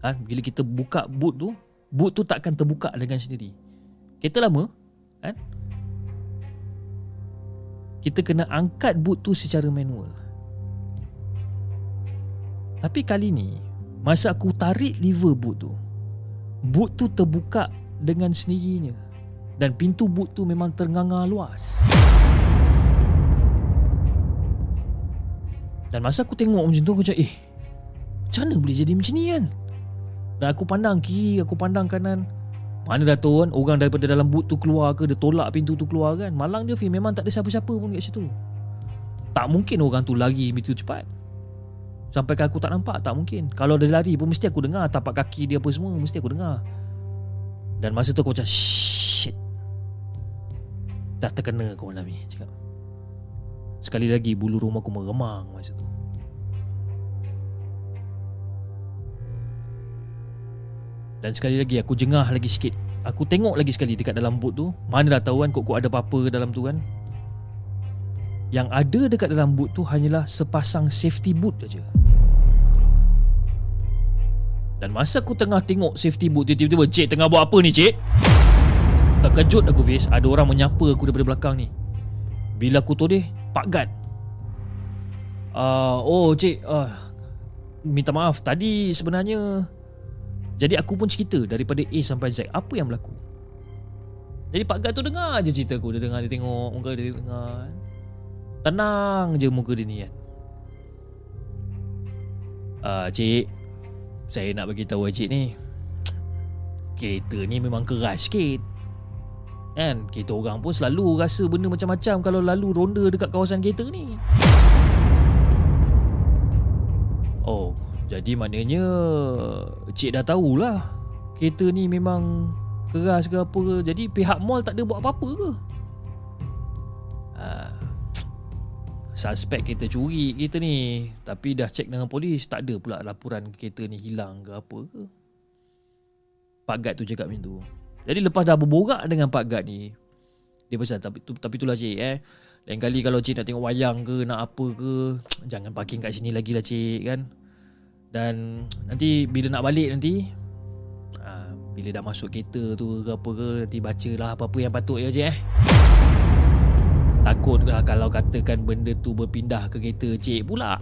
Ha? Bila kita buka boot tu, boot tu takkan terbuka dengan sendiri. Kereta lama, kan? Kita kena angkat boot tu secara manual. Tapi kali ni Masa aku tarik lever boot tu Boot tu terbuka dengan sendirinya Dan pintu boot tu memang ternganga luas. Dan masa aku tengok macam tu aku cakap Eh Macam mana boleh jadi macam ni kan? Dan aku pandang kiri Aku pandang kanan. Mana dah tahu kan Orang daripada dalam boot tu keluar ke Dia tolak pintu tu keluar kan? Malang dia Fee Memang tak ada siapa-siapa pun kat situ. Tak mungkin orang tu lari begitu cepat. Sampai aku tak nampak Tak mungkin. Kalau dia lari pun Mesti aku dengar Tapak kaki dia apa semua Mesti aku dengar. Dan masa tu aku macam Shit Dah terkena kau malam ni Cakap Sekali lagi Bulu rumah aku meremang Masa tu Dan sekali lagi Aku jengah lagi sikit Aku tengok lagi sekali Dekat dalam boot tu Mana dah tahu kan Kok-kok ada apa-apa dalam tu kan yang ada dekat dalam boot tu hanyalah sepasang safety boot aja. Dan masa aku tengah tengok safety boot tiba-tiba Cik tengah buat apa ni cik? Terkejut aku Fiz. Ada orang menyapa aku daripada belakang ni. Bila aku toleh Pak Gad. Uh, Oh cik uh, Minta maaf. Tadi sebenarnya Jadi aku pun cerita Daripada A sampai Z. Apa yang berlaku? Jadi Pak Gad tu dengar je cerita aku. Dia dengar dia tengok Muka dia dengar. Tenang je muka dia ni kan. Uh, Cik saya nak bagi tahu cik ni. Kereta ni memang keras sikit Kan? Kita orang pun selalu rasa benda macam-macam Kalau lalu ronda dekat kawasan kereta ni. Oh Jadi maknanya Cik dah tahulah Kereta ni memang Keras ke apa ke. Jadi pihak mall tak ada buat apa-apa ke? Uh, suspek kita curi kereta ni. Tapi dah cek dengan polis tak ada pula laporan kereta ni hilang ke apa ke. Pak Gad tu cakap macam tu Jadi lepas dah berborak dengan Pak Gad ni Dia pesan tapi, tu, tapi itulah cik eh. Lain kali kalau cik nak tengok wayang ke Nak apa ke Jangan parking kat sini lagi lah cik kan. Dan nanti bila nak balik nanti ha, Bila dah masuk kereta tu ke apa ke Nanti bacalah apa-apa yang patut ya cik eh. Takutlah kalau katakan benda tu berpindah ke kereta cik pula.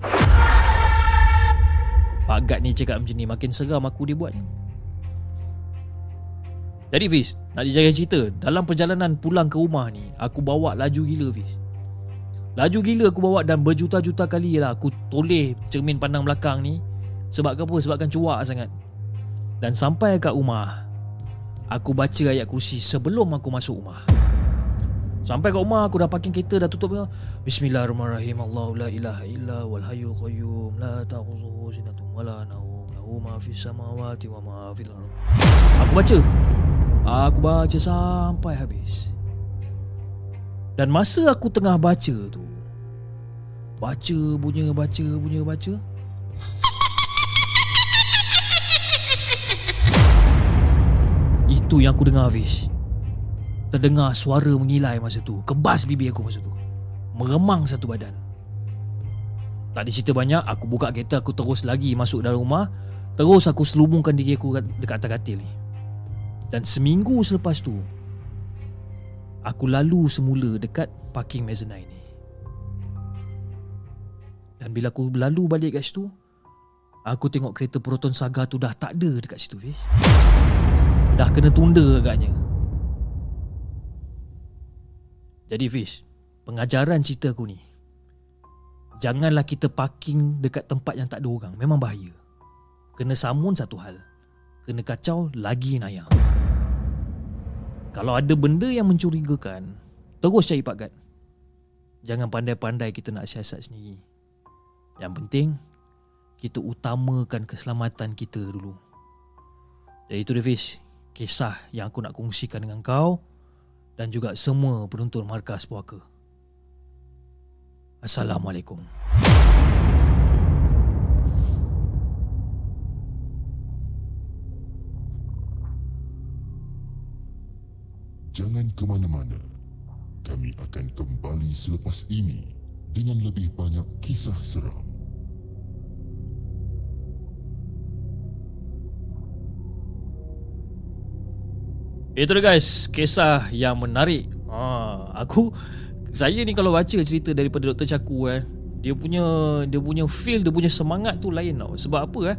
Pak Gad ni cakap macam ni Makin seram aku dia buat ni Jadi Fiz Nak dijaga cerita Dalam perjalanan pulang ke rumah ni Aku bawa laju gila Fiz Laju gila aku bawa dan berjuta-juta kali lah Aku toleh cermin pandang belakang ni Sebab apa? Sebabkan cuak sangat Dan sampai kat rumah Aku baca ayat kursi sebelum aku masuk rumah Sampai kat rumah aku dah parking kereta dah tutup. Bismillahirrahmanirrahim. Allahu la ilaha illa wal hayyul qayyum la ta'khudhuhu sinatun wa la nawm. Lahu ma fis samawati wa ma fil ardh. Aku baca. Aku baca sampai habis. Dan masa aku tengah baca tu Baca bunyi baca bunyi baca Itu yang aku dengar Hafiz Terdengar suara mengilai masa tu Kebas bibir aku masa tu Meremang satu badan Tak ada cerita banyak Aku buka kereta Aku terus lagi masuk dalam rumah Terus aku selubungkan diri aku Dekat atas katil ni. Dan seminggu selepas tu Aku lalu semula dekat parking mezzanine ni. Dan bila aku lalu balik kat situ Aku tengok kereta Proton Saga tu dah tak ada dekat situ Fiz. Dah kena tunda agaknya. Jadi Fiz Pengajaran cerita aku ni Janganlah kita parking Dekat tempat yang tak ada orang. Memang bahaya Kena samun satu hal. Kena kacau lagi nayang. Kalau ada benda yang mencurigakan Terus cari Pak Gad. Jangan pandai-pandai kita nak siasat sendiri. Yang penting Kita utamakan keselamatan kita dulu. Jadi itu dia Fiz Kisah yang aku nak kongsikan dengan kau dan juga semua penonton markas puaka. Assalamualaikum. Jangan ke mana-mana. Kami akan kembali selepas ini dengan lebih banyak kisah seram. Itu dia guys, kisah yang menarik. Ha, aku saya ni kalau baca cerita daripada Dr. Chaku eh, dia punya dia punya feel, dia punya semangat tu lain tau. Sebab apa eh?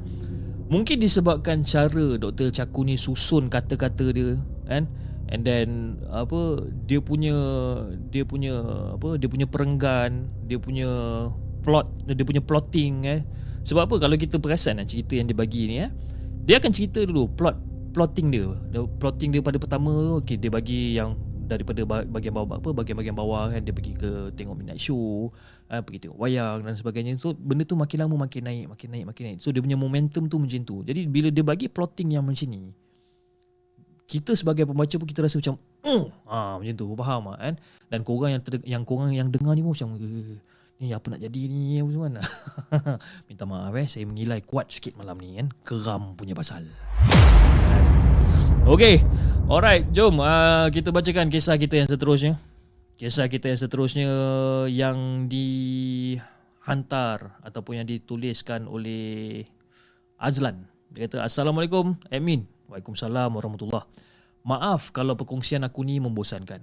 Mungkin disebabkan cara Dr. Chaku ni susun kata-kata dia kan. And then apa dia punya dia punya apa dia punya perenggan, dia punya plot, dia punya plotting eh. Sebab apa? Kalau kita perasan eh, cerita yang dia bagi ni eh, dia akan cerita dulu plot plotting dia. Dia plotting dia pada pertama okey dia bagi yang daripada bahagian bawah apa bahagian-bahagian bawah kan. Dia pergi ke tengok midnight show uh, pergi tengok wayang dan sebagainya. So benda tu makin lama makin naik makin naik makin naik. So dia punya momentum tu macam tu. Jadi bila dia bagi plotting yang macam ni kita sebagai pembaca pun kita rasa macam oh ah macam tu faham ah kan? Dan korang yang ter, yang korang yang dengar ni pun macam eh, ni apa nak jadi ni apa semua minta maaf eh. Saya mengilai kuat sikit malam ni kan? Keram punya pasal. Okay Alright jom uh, Kita bacakan kisah kita yang seterusnya. Kisah kita yang seterusnya Yang dihantar Ataupun yang dituliskan oleh Azlan. Dia kata Assalamualaikum Admin Waalaikumsalam Warahmatullah Maaf kalau perkongsian aku ni membosankan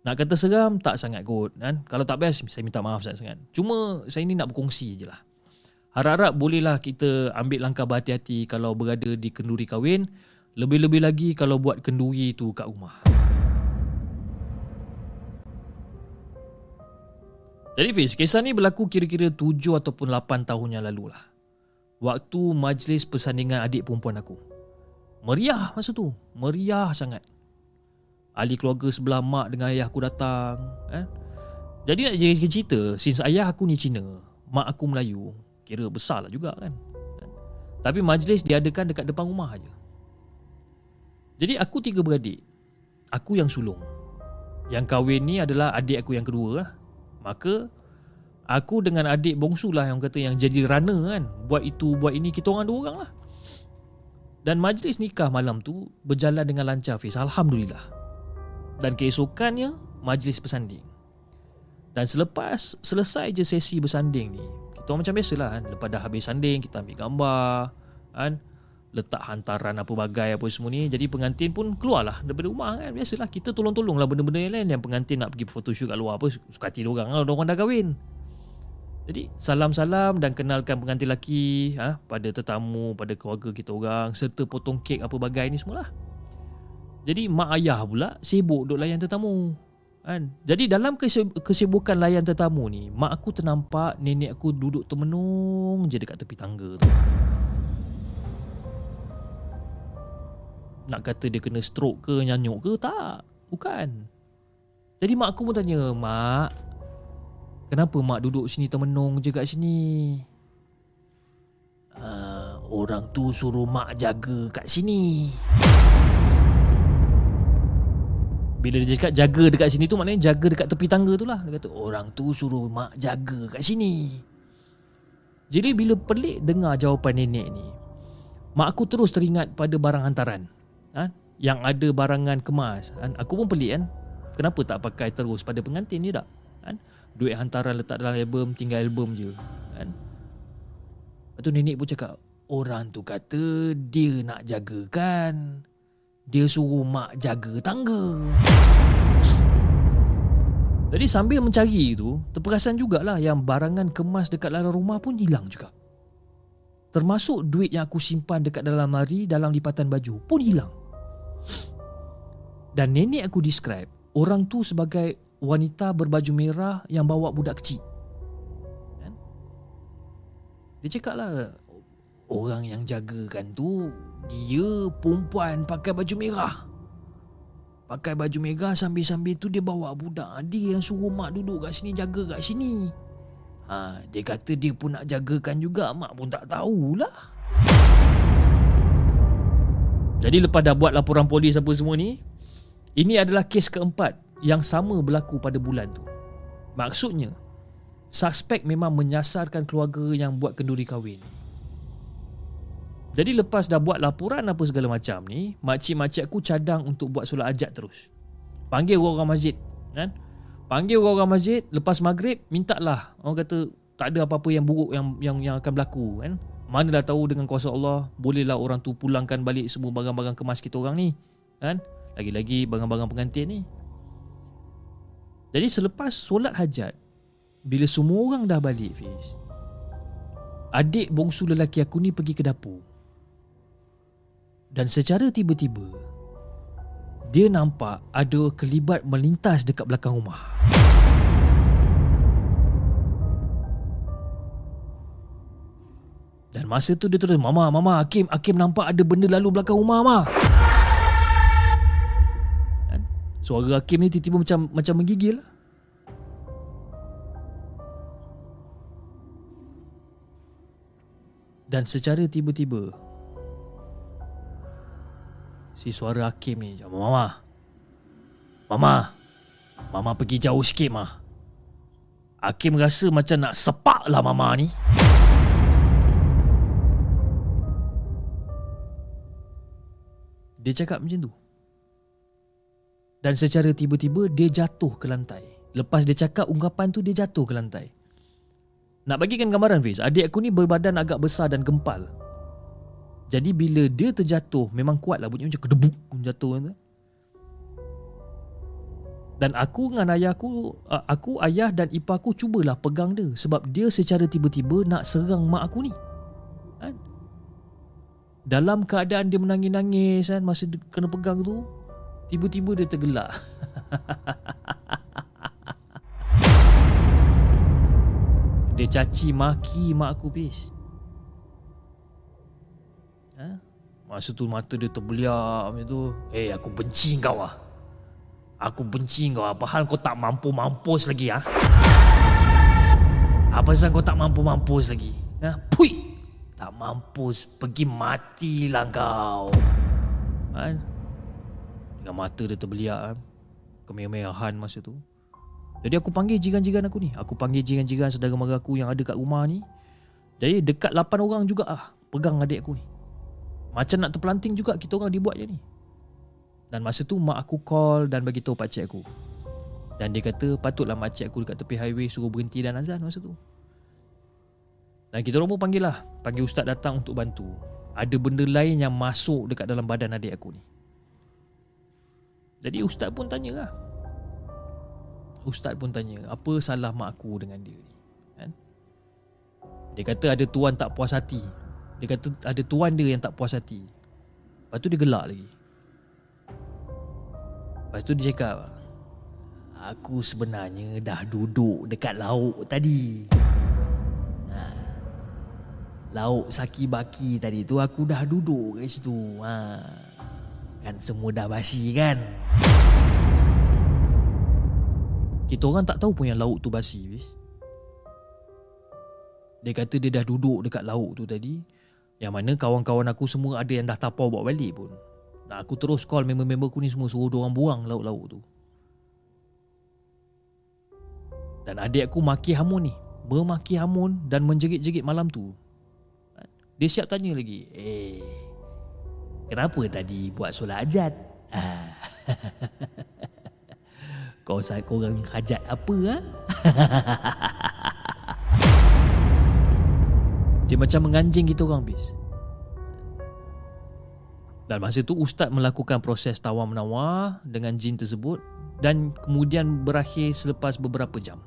Nak kata seram tak sangat kot kan? Kalau tak best saya minta maaf sangat-sangat Cuma saya ni nak berkongsi je lah Harap-harap bolehlah kita ambil langkah berhati-hati Kalau berada di kenduri kahwin lebih-lebih lagi kalau buat kenduri tu kat rumah. Jadi Fiz, kisah ni berlaku kira-kira 7 ataupun 8 tahun yang lalu lah. Waktu majlis persandingan adik perempuan aku. Meriah masa tu. Meriah sangat. Ahli keluarga sebelah mak dengan ayah aku datang. Eh? Jadi nak jadi cerita, since ayah aku ni Cina, mak aku Melayu, kira besar lah juga kan. Tapi majlis diadakan dekat depan rumah aja. Jadi aku tiga beradik Aku yang sulung Yang kahwin ni adalah adik aku yang kedua lah. Maka Aku dengan adik bongsu lah yang kata yang jadi runner kan Buat itu buat ini kita orang dua orang lah Dan majlis nikah malam tu berjalan dengan lancar Fiz. Alhamdulillah. Dan keesokannya majlis bersanding. Dan selepas selesai je sesi bersanding ni, kita macam biasalah kan. Lepas dah habis sanding, kita ambil gambar. Kan? Letak hantaran apa bagai apa semua ni. Jadi pengantin pun keluarlah daripada rumah kan. Biasalah kita tolong-tolong lah benda-benda yang lain. Yang pengantin nak pergi photoshoot kat luar apa. Suka hati diorang lah. Diorang dah kahwin. Jadi salam-salam dan kenalkan pengantin lelaki ha, pada tetamu, pada keluarga kita orang serta potong kek apa bagai ni semualah. Jadi mak ayah pula sibuk duk layan tetamu. Kan? Jadi dalam kesibukan layan tetamu ni, mak aku ternampak nenek aku duduk termenung je dekat tepi tangga tu. Nak kata dia kena stroke ke, nyanyuk ke, tak. Bukan. Jadi mak aku pun tanya, Mak, Kenapa mak duduk sini termenung je kat sini? Uh, orang tu suruh mak jaga kat sini. Bila dia cakap jaga dekat sini tu maknanya jaga dekat tepi tangga tu lah. Dia kata orang tu suruh mak jaga kat sini. Jadi bila pelik dengar jawapan nenek ni, mak aku terus teringat pada barang hantaran. Ha? Yang ada barangan kemas. Ha? Aku pun pelik kan. Kenapa tak pakai terus pada pengantin ni tak? Ha? Duit hantaran letak dalam album tinggal album je kan? Lepas tu nenek pun cakap orang tu kata dia nak jaga kan dia suruh mak jaga tangga. Jadi sambil mencari tu terperasan jugalah yang barangan kemas dekat dalam rumah pun hilang juga. Termasuk duit yang aku simpan dekat dalam mari dalam lipatan baju pun hilang. Dan nenek aku describe orang tu sebagai wanita berbaju merah yang bawa budak kecil. Kan? Dia cakap lah, orang yang jagakan tu, dia perempuan pakai baju merah. Pakai baju merah sambil-sambil tu dia bawa budak. Dia yang suruh mak duduk kat sini, jaga kat sini. Ha, dia kata dia pun nak jagakan juga, mak pun tak tahulah. Jadi lepas dah buat laporan polis apa semua ni, ini adalah kes keempat yang sama berlaku pada bulan tu. Maksudnya, suspek memang menyasarkan keluarga yang buat kenduri kahwin. Jadi lepas dah buat laporan apa segala macam ni, makcik-makcik aku cadang untuk buat solat ajat terus. Panggil orang-orang masjid, kan? Panggil orang-orang masjid, lepas maghrib, minta lah. Orang kata, tak ada apa-apa yang buruk yang yang yang akan berlaku, kan? Mana dah tahu dengan kuasa Allah, bolehlah orang tu pulangkan balik semua barang-barang kemas kita orang ni, kan? Lagi-lagi barang-barang pengantin ni. Jadi selepas solat hajat Bila semua orang dah balik Fiz Adik bongsu lelaki aku ni pergi ke dapur. Dan secara tiba-tiba Dia nampak ada kelibat melintas dekat belakang rumah. Dan masa tu dia terus Mama, Mama, Hakim, Hakim nampak ada benda lalu belakang rumah, Mama Suara Hakim ni tiba-tiba macam macam menggigil lah. Dan secara tiba-tiba Si suara Hakim ni Mama Mama. Mama pergi jauh sikit mah Hakim rasa macam nak sepak lah Mama ni. Dia cakap macam tu dan secara tiba-tiba dia jatuh ke lantai. Lepas dia cakap ungkapan tu dia jatuh ke lantai. Nak bagikan gambaran Fiz, adik aku ni berbadan agak besar dan gempal. Jadi bila dia terjatuh memang kuat lah bunyi macam kedebuk jatuh kan. Dan aku dengan ayah aku, aku, ayah dan ipar aku cubalah pegang dia sebab dia secara tiba-tiba nak serang mak aku ni. Kan? Dalam keadaan dia menangis-nangis kan masa kena pegang tu, Tiba-tiba dia tergelak Dia caci maki mak aku pis ha? Masa tu mata dia terbeliak macam tu Eh hey, aku benci kau lah Aku benci kau Apa hal kau tak mampu mampus lagi ha? Apa sebab kau tak mampu mampus lagi ha? Pui Tak mampus Pergi matilah kau ha? Dengan mata dia terbeliak kan Kemerah-merahan masa tu Jadi aku panggil jiran-jiran aku ni Aku panggil jiran-jiran saudara mara aku yang ada kat rumah ni Jadi dekat 8 orang juga ah Pegang adik aku ni Macam nak terpelanting juga kita orang dibuat je ni. Dan masa tu mak aku call dan bagi tahu pak cik aku. Dan dia kata patutlah mak cik aku dekat tepi highway suruh berhenti dan azan masa tu. Dan kita orang pun panggil lah. Panggil ustaz datang untuk bantu. Ada benda lain yang masuk dekat dalam badan adik aku ni. Jadi ustaz pun tanya lah. Ustaz pun tanya, apa salah mak aku dengan dia ni? Kan? Dia kata ada tuan tak puas hati. Dia kata ada tuan dia yang tak puas hati. Lepas tu dia gelak lagi. Lepas tu dia cakap, aku sebenarnya dah duduk dekat lauk tadi. Ha. Lauk saki baki tadi tu aku dah duduk kat situ. Ha. Kan semua dah basi kan? Kita orang tak tahu pun yang lauk tu basi bis. Dia kata dia dah duduk dekat lauk tu tadi Yang mana kawan-kawan aku semua ada yang dah tapau bawa balik pun Nah, aku terus call member-member aku ni semua suruh orang buang lauk-lauk tu Dan adik aku maki hamun ni Bermaki hamun dan menjerit-jerit malam tu Dia siap tanya lagi Eh Kenapa tadi buat solat ajat? Ah. Kau saya korang hajat apa ha? Dia macam menganjing kita orang bis. Dan masa tu ustaz melakukan proses tawar menawar dengan jin tersebut dan kemudian berakhir selepas beberapa jam.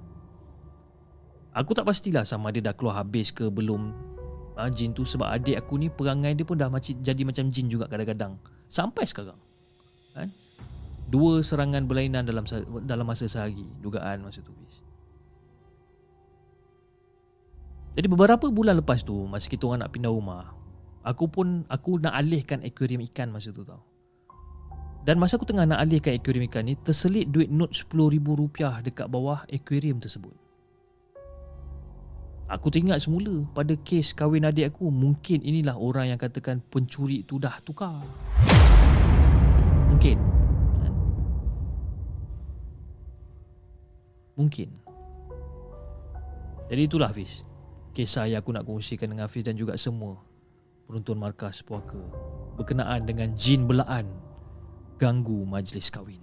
Aku tak pastilah sama dia dah keluar habis ke belum ha, jin tu sebab adik aku ni perangai dia pun dah macam jadi macam jin juga kadang-kadang. Sampai sekarang. Kan? dua serangan berlainan dalam dalam masa sehari dugaan masa tu. Jadi beberapa bulan lepas tu masa kita orang nak pindah rumah aku pun aku nak alihkan akuarium ikan masa tu tau. Dan masa aku tengah nak alihkan akuarium ikan ni terselit duit not RM10,000 dekat bawah akuarium tersebut. Aku teringat semula pada kes kahwin adik aku mungkin inilah orang yang katakan pencuri tu dah tukar. Mungkin. Mungkin Jadi itulah Hafiz Kisah yang aku nak kongsikan dengan Hafiz dan juga semua Penonton markas puaka Berkenaan dengan jin belaan Ganggu majlis kahwin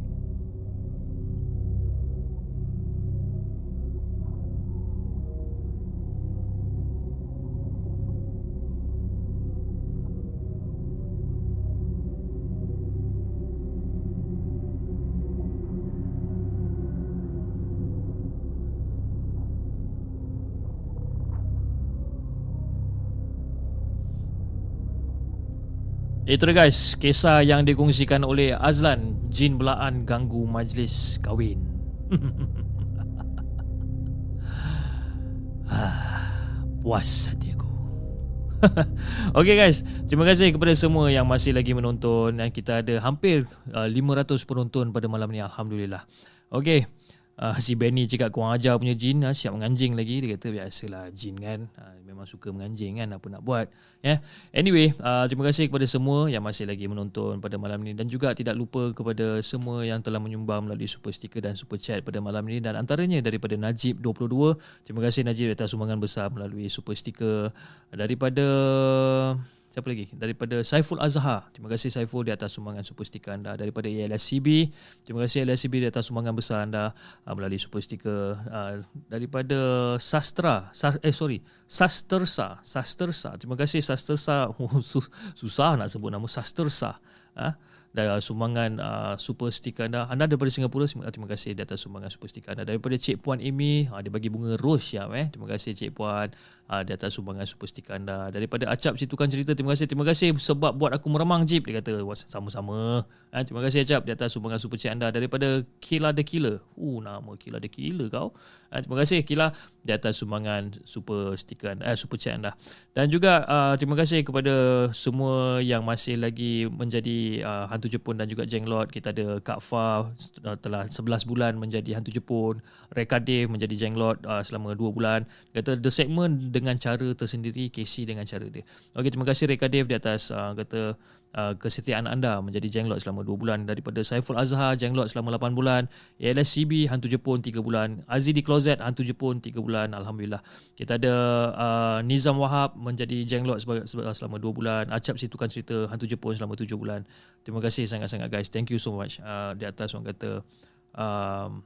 Itu dia guys, kisah yang dikongsikan oleh Azlan Jin belaan ganggu majlis kahwin. Puas hati aku. Okay guys, terima kasih kepada semua yang masih lagi menonton. Dan kita ada hampir uh, 500 penonton pada malam ni Alhamdulillah. Okay, uh, si Benny cakap kurang ajar punya jin uh, siap menganjing lagi. Dia kata biasalah jin kan uh, memang suka menganjing kan apa nak buat. Yeah. anyway uh, terima kasih kepada semua yang masih lagi menonton pada malam ini dan juga tidak lupa kepada semua yang telah menyumbang melalui super sticker dan super chat pada malam ini dan antaranya daripada Najib 22 terima kasih Najib atas sumbangan besar melalui super sticker. Daripada Siapa lagi? Daripada Saiful Azhar. Terima kasih Saiful di atas sumbangan super stiker anda. Daripada ALSCB. Terima kasih ALSCB di atas sumbangan besar anda uh, melalui super stiker. Uh, daripada Sastra. Sa- eh sorry. Sastersa. Sastersa. Terima kasih Sastersa. Oh, susah nak sebut nama Sastersa. Uh, dan uh, sumbangan uh, super stiker anda. Anda daripada Singapura, terima kasih di atas sumbangan super stiker anda. Daripada Cik Puan Amy, uh, dia bagi bunga rose ya. Eh. Terima kasih Cik Puan uh, di atas sumbangan super stiker anda. Daripada Acap si tukang cerita, terima kasih. Terima kasih sebab buat aku meremang Jeep. Dia kata sama-sama. Uh, terima kasih Acap di atas sumbangan super chat anda. Daripada Kila the Killer. Uh, nama Kila the Killer kau. Uh, terima kasih Kila di atas sumbangan super stiker anda, uh, super chat anda. Dan juga uh, terima kasih kepada semua yang masih lagi menjadi uh, hantu Jepun dan juga Jenglot. Kita ada Kak Fa uh, telah 11 bulan menjadi hantu Jepun. Reka Dave menjadi Jenglot uh, selama 2 bulan. Kata the segment dengan cara tersendiri, Casey dengan cara dia. Okey, terima kasih Reka Dave di atas uh, kata uh, kesetiaan anda menjadi jenglot selama 2 bulan daripada Saiful Azhar jenglot selama 8 bulan ALSCB hantu Jepun 3 bulan Aziz di Closet hantu Jepun 3 bulan Alhamdulillah. Kita ada uh, Nizam Wahab menjadi jenglot selama 2 bulan Acap Situkan Cerita hantu Jepun selama 7 bulan. Terima kasih sangat-sangat guys. Thank you so much uh, di atas orang kata um,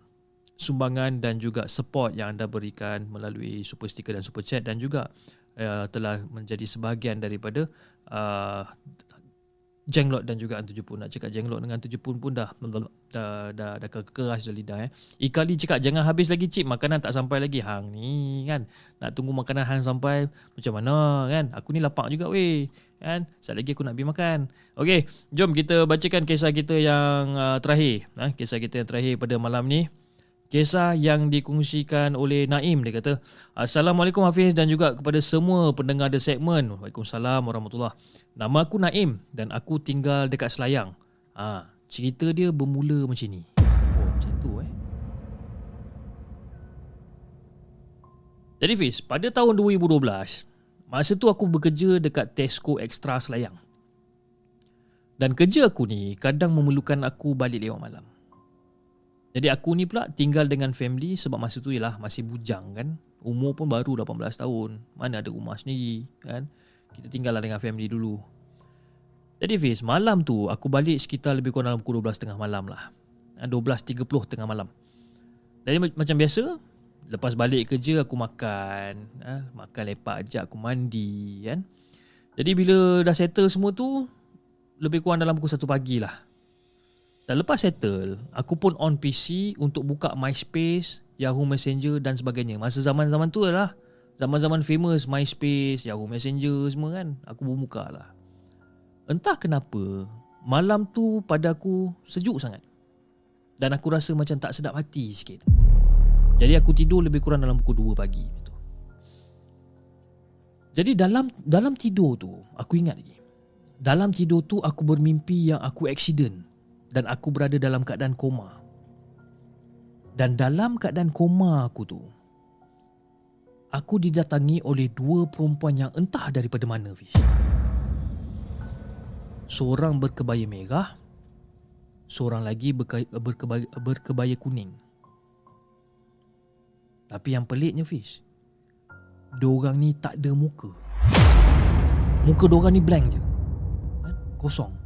sumbangan dan juga support yang anda berikan melalui super sticker dan super chat dan juga uh, telah menjadi sebahagian daripada uh, jenglot dan juga hantu Jepun nak cakap jenglot dengan hantu Jepun pun dah dah dah, dah, dah keras dah lidah eh. Ikali cakap jangan habis lagi cip makanan tak sampai lagi hang ni kan. Nak tunggu makanan hang sampai macam mana kan. Aku ni lapar juga weh kan. Sekejap lagi aku nak pergi makan. Okey, jom kita bacakan kisah kita yang uh, terakhir. Ha, kisah kita yang terakhir pada malam ni. Kisah yang dikongsikan oleh Naim dia kata Assalamualaikum Hafiz dan juga kepada semua pendengar The Segment. Waalaikumsalam warahmatullahi Nama aku Naim dan aku tinggal dekat Selayang. Ha, Cerita dia bermula macam ni. Oh macam tu eh. Jadi Fiz, pada tahun 2012 Masa tu aku bekerja dekat Tesco Extra Selayang. Dan kerja aku ni kadang memerlukan aku balik lewat malam jadi aku ni pula tinggal dengan family sebab masa tu ialah masih bujang kan. Umur pun baru 18 tahun. Mana ada rumah sendiri kan. Kita tinggal lah dengan family dulu. Jadi Fiz, malam tu aku balik sekitar lebih kurang dalam pukul 12.30 malam lah. 12.30 ah, tengah malam. Jadi macam biasa, lepas balik kerja aku makan. Ha? Makan lepak ajak aku mandi kan. Jadi bila dah settle semua tu, lebih kurang dalam pukul 1 pagi lah. Dan lepas settle, aku pun on PC untuk buka MySpace, Yahoo Messenger dan sebagainya. Masa zaman-zaman tu lah. Zaman-zaman famous MySpace, Yahoo Messenger semua kan. Aku pun buka lah. Entah kenapa, malam tu pada aku sejuk sangat. Dan aku rasa macam tak sedap hati sikit. Jadi aku tidur lebih kurang dalam pukul 2 pagi. Jadi dalam dalam tidur tu, aku ingat lagi. Dalam tidur tu aku bermimpi yang aku accident dan aku berada dalam keadaan koma. Dan dalam keadaan koma aku tu, aku didatangi oleh dua perempuan yang entah daripada mana, Fish. Seorang berkebaya merah, seorang lagi berkebaya, berkebaya kuning. Tapi yang peliknya, Fish, dua orang ni tak ada muka. Muka dua orang ni blank je. Kan? Kosong.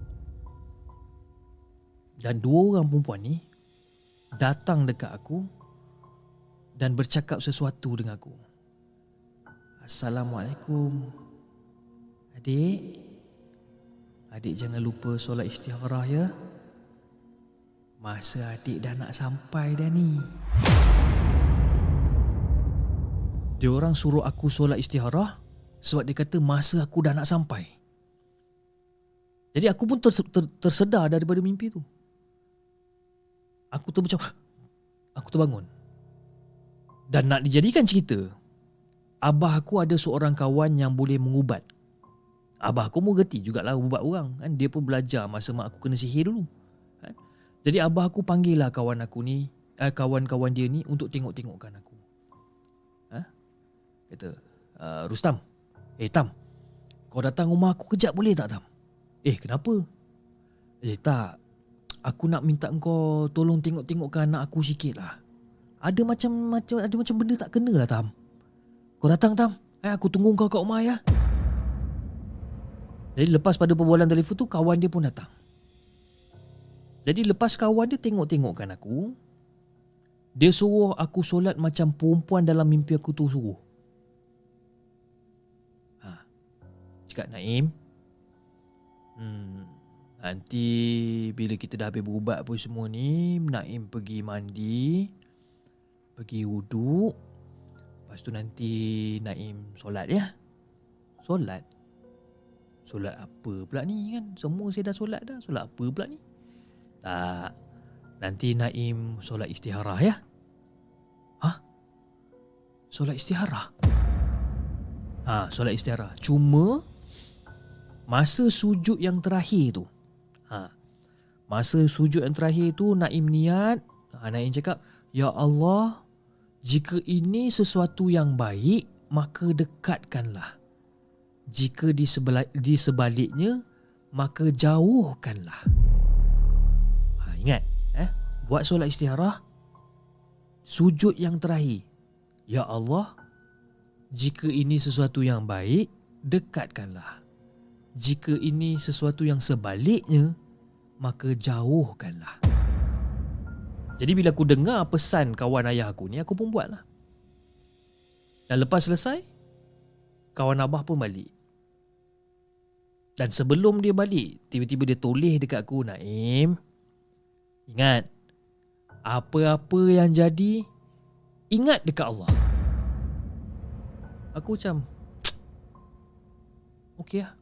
Dan dua orang perempuan ni datang dekat aku dan bercakap sesuatu dengan aku. Assalamualaikum. Adik. Adik jangan lupa solat istikharah ya. Masa adik dah nak sampai dah ni. Dia orang suruh aku solat istikharah sebab dia kata masa aku dah nak sampai. Jadi aku pun ter, ter, tersedar daripada mimpi tu. Aku tu macam Aku terbangun Dan nak dijadikan cerita Abah aku ada seorang kawan yang boleh mengubat Abah aku mengerti jugalah ubat orang kan? Dia pun belajar masa mak aku kena sihir dulu kan? Jadi abah aku panggil lah kawan aku ni eh, Kawan-kawan dia ni untuk tengok-tengokkan aku ha? Kata uh, Rustam Eh Tam Kau datang rumah aku kejap boleh tak Tam Eh kenapa Eh tak Aku nak minta kau tolong tengok-tengokkan anak aku sikit lah. Ada macam macam ada macam benda tak kena lah Tam. Kau datang Tam. Eh, aku tunggu kau kat rumah ya. Jadi lepas pada perbualan telefon tu kawan dia pun datang. Jadi lepas kawan dia tengok-tengokkan aku, dia suruh aku solat macam perempuan dalam mimpi aku tu suruh. Ha. Cakap Naim. Hmm. Nanti bila kita dah habis berubat pun semua ni Naim pergi mandi Pergi wuduk Lepas tu nanti Naim solat ya? Solat. Solat apa pula ni kan? Semua saya dah solat dah. Solat apa pula ni? Tak. Nanti Naim solat istiharah ya? Hah? Solat istiharah? Ha, solat istiharah. Cuma Masa sujud yang terakhir tu. Masa sujud yang terakhir tu Naim niat. Ha, Naim cakap Ya Allah Jika ini sesuatu yang baik Maka dekatkanlah. Jika di, di sebaliknya Maka jauhkanlah. Ha, Ingat eh? Buat solat istiharah Sujud yang terakhir. Ya Allah Jika ini sesuatu yang baik Dekatkanlah. Jika ini sesuatu yang sebaliknya maka jauhkanlah. Jadi bila aku dengar pesan kawan ayah aku ni, aku pun buatlah. Dan lepas selesai, kawan abah pun balik. Dan sebelum dia balik, tiba-tiba dia toleh dekat aku, Naim. Ingat, apa-apa yang jadi, ingat dekat Allah. Aku macam, okey lah.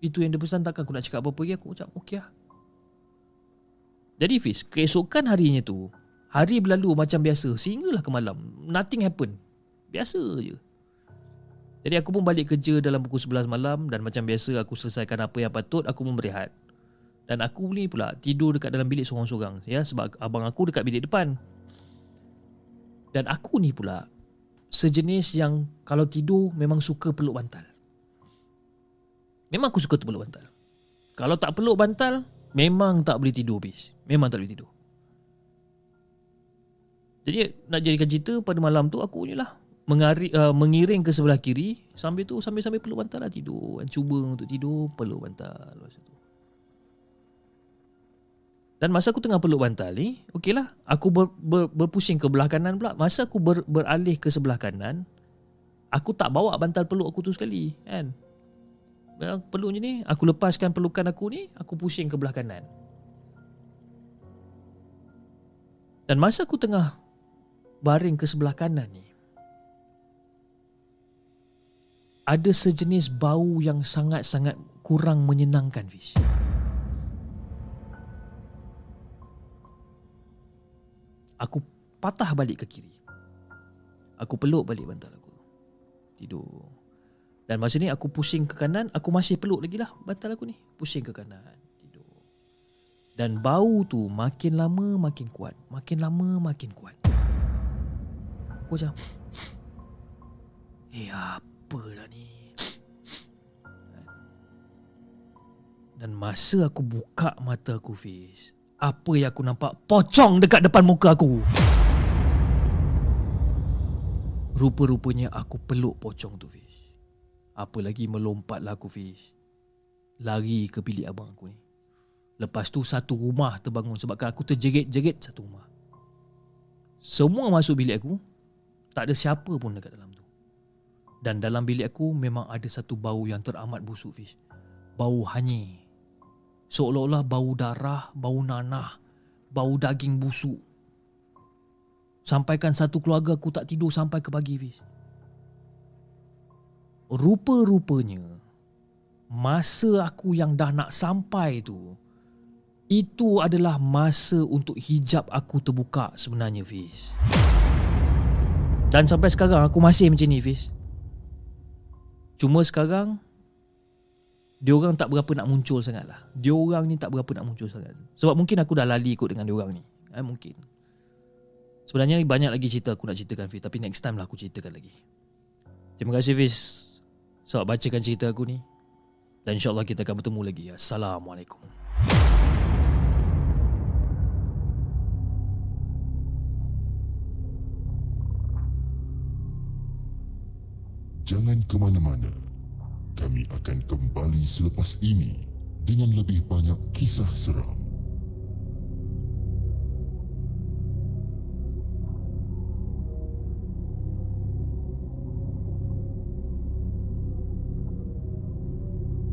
Itu yang dia pesan takkan aku nak cakap apa-apa lagi. Aku macam, okey lah. Jadi Fiz, keesokan harinya tu, hari berlalu macam biasa sehinggalah ke malam. Nothing happen. Biasa je. Jadi aku pun balik kerja dalam pukul 11 malam dan macam biasa aku selesaikan apa yang patut, aku pun berehat. Dan aku ni pula tidur dekat dalam bilik seorang-seorang ya sebab abang aku dekat bilik depan. Dan aku ni pula sejenis yang kalau tidur memang suka peluk bantal. Memang aku suka peluk bantal. Kalau tak peluk bantal, Memang tak boleh tidur bis Memang tak boleh tidur. Jadi nak jadikan cerita pada malam tu aku ni lah mengari, uh, Mengiring ke sebelah kiri Sambil tu sambil-sambil peluk bantal lah tidur. Cuba untuk tidur peluk bantal masa tu. Dan masa aku tengah peluk bantal ni Okey lah Aku ber, ber, berpusing ke belah kanan pula. Masa aku ber, beralih ke sebelah kanan Aku tak bawa bantal peluk aku tu sekali Kan peluk je ni Aku lepaskan pelukan aku ni Aku pusing ke belah kanan. Dan masa aku tengah Baring ke sebelah kanan ni Ada sejenis bau yang sangat-sangat Kurang menyenangkan Fish. Aku patah balik ke kiri. Aku peluk balik bantal aku. Tidur dan masa ni aku pusing ke kanan Aku masih peluk lagi lah bantal aku ni. Pusing ke kanan Tidur. Dan bau tu makin lama makin kuat Makin lama makin kuat. Aku macam Eh apa dah ni? Dan masa aku buka mata aku Fiz Apa yang aku nampak Pocong dekat depan muka aku. Rupa-rupanya aku peluk pocong tu Fiz apa lagi melompatlah aku Fiz Lari ke bilik abang aku ni. Lepas tu satu rumah terbangun Sebabkan aku terjerit-jerit satu rumah. Semua masuk bilik aku Tak ada siapa pun dekat dalam tu. Dan dalam bilik aku Memang ada satu bau yang teramat busuk Fiz Bau hanyir. Seolah-olah bau darah Bau nanah Bau daging busuk. Sampaikan satu keluarga aku tak tidur sampai ke pagi Fiz rupa-rupanya masa aku yang dah nak sampai tu itu adalah masa untuk hijab aku terbuka sebenarnya Fiz. Dan sampai sekarang aku masih macam ni Fiz. Cuma sekarang dia orang tak berapa nak muncul sangat lah. Dia orang ni tak berapa nak muncul sangat. Sebab mungkin aku dah lali ikut dengan dia orang ni. Eh, mungkin. Sebenarnya banyak lagi cerita aku nak ceritakan Fiz. Tapi next time lah aku ceritakan lagi. Terima kasih Fiz sebab bacakan cerita aku ni Dan insyaAllah kita akan bertemu lagi. Assalamualaikum. Jangan ke mana-mana. Kami akan kembali selepas ini Dengan lebih banyak kisah seram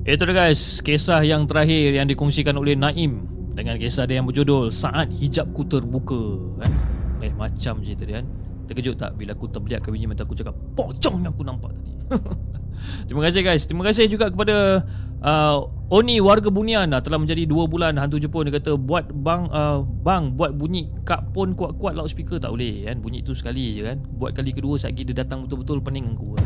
Itu dia guys, kisah yang terakhir yang dikongsikan oleh Naim dengan kisah dia yang berjudul Saat Hijabku Terbuka kan. Eh macam je tadi kan. Terkejut tak bila aku terbliak ke bini mata aku cakap pocong yang aku nampak tadi. Terima kasih guys. Terima kasih juga kepada uh, Oni warga Bunian uh, telah menjadi 2 bulan hantu Jepun dia kata buat bang uh, bang buat bunyi kap pun kuat-kuat loudspeaker tak boleh kan. Bunyi tu sekali je kan. Buat kali kedua sekali dia datang betul-betul pening aku.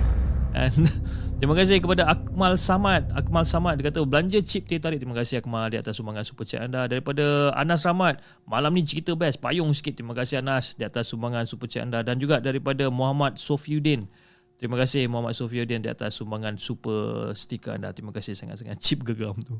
And terima kasih kepada Akmal Samad. Akmal Samad dia kata belanja chip teh tarik. Terima kasih Akmal di atas sumbangan super chat anda. Daripada Anas Rahmat. Malam ni cerita best. Payung sikit. Terima kasih Anas di atas sumbangan super chat anda. Dan juga daripada Muhammad Sofiuddin. Terima kasih Muhammad Sofiuddin di atas sumbangan super stiker anda. Terima kasih sangat-sangat chip gegam tu.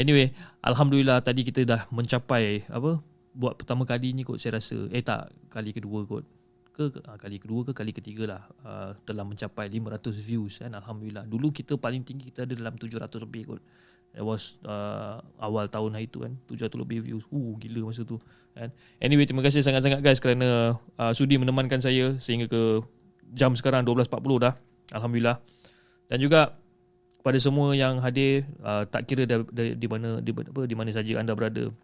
anyway, alhamdulillah tadi kita dah mencapai apa? Buat pertama kali ni kot saya rasa. Eh tak, kali kedua kot. Ke, ah, kali kedua ke kali ketiga lah uh, telah mencapai 500 views kan alhamdulillah. Dulu kita paling tinggi kita ada dalam 700 lebih kot. It was uh, awal tahun hari tu kan 700 lebih views. Uh gila masa tu kan. Anyway, terima kasih sangat-sangat guys kerana uh, sudi menemankan saya sehingga ke jam sekarang 12.40 dah. Alhamdulillah. Dan juga kepada semua yang hadir uh, tak kira di, di, di mana di, apa di mana saja anda berada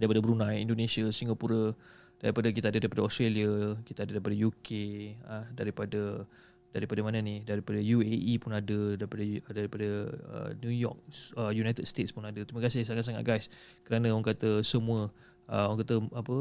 daripada Brunei, Indonesia, Singapura, daripada kita ada daripada Australia, kita ada daripada UK, uh, daripada daripada mana ni? Daripada UAE pun ada, daripada daripada uh, New York, uh, United States pun ada. Terima kasih sangat-sangat guys kerana orang kata semua uh, orang kata apa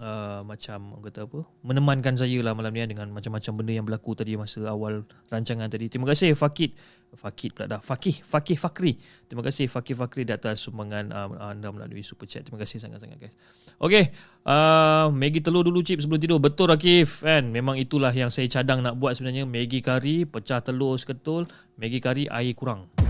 uh, macam orang kata apa menemankan saya lah malam ni kan, dengan macam-macam benda yang berlaku tadi masa awal rancangan tadi. Terima kasih Fakid Fakid pula dah. Fakih Fakih Fakri. Terima kasih Fakih Fakri di atas sumbangan uh, anda melalui super chat. Terima kasih sangat-sangat guys. Okey, uh, Maggi telur dulu cip sebelum tidur. Betul Rakif kan? Memang itulah yang saya cadang nak buat sebenarnya. Maggi kari, pecah telur seketul, Maggi kari air kurang.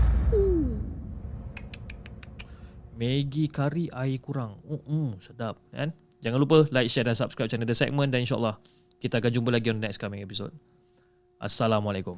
Maggi kari air kurang. Uh, uh, sedap kan? Jangan lupa like, share dan subscribe channel The Segment dan insyaAllah kita akan jumpa lagi on next coming episode. Assalamualaikum.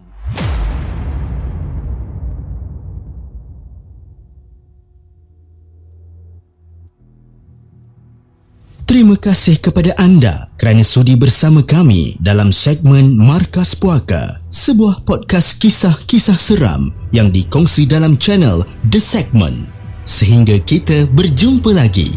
Terima kasih kepada anda kerana sudi bersama kami dalam segmen Markas Puaka, sebuah podcast kisah-kisah seram yang dikongsi dalam channel The Segment. Sehingga kita berjumpa lagi.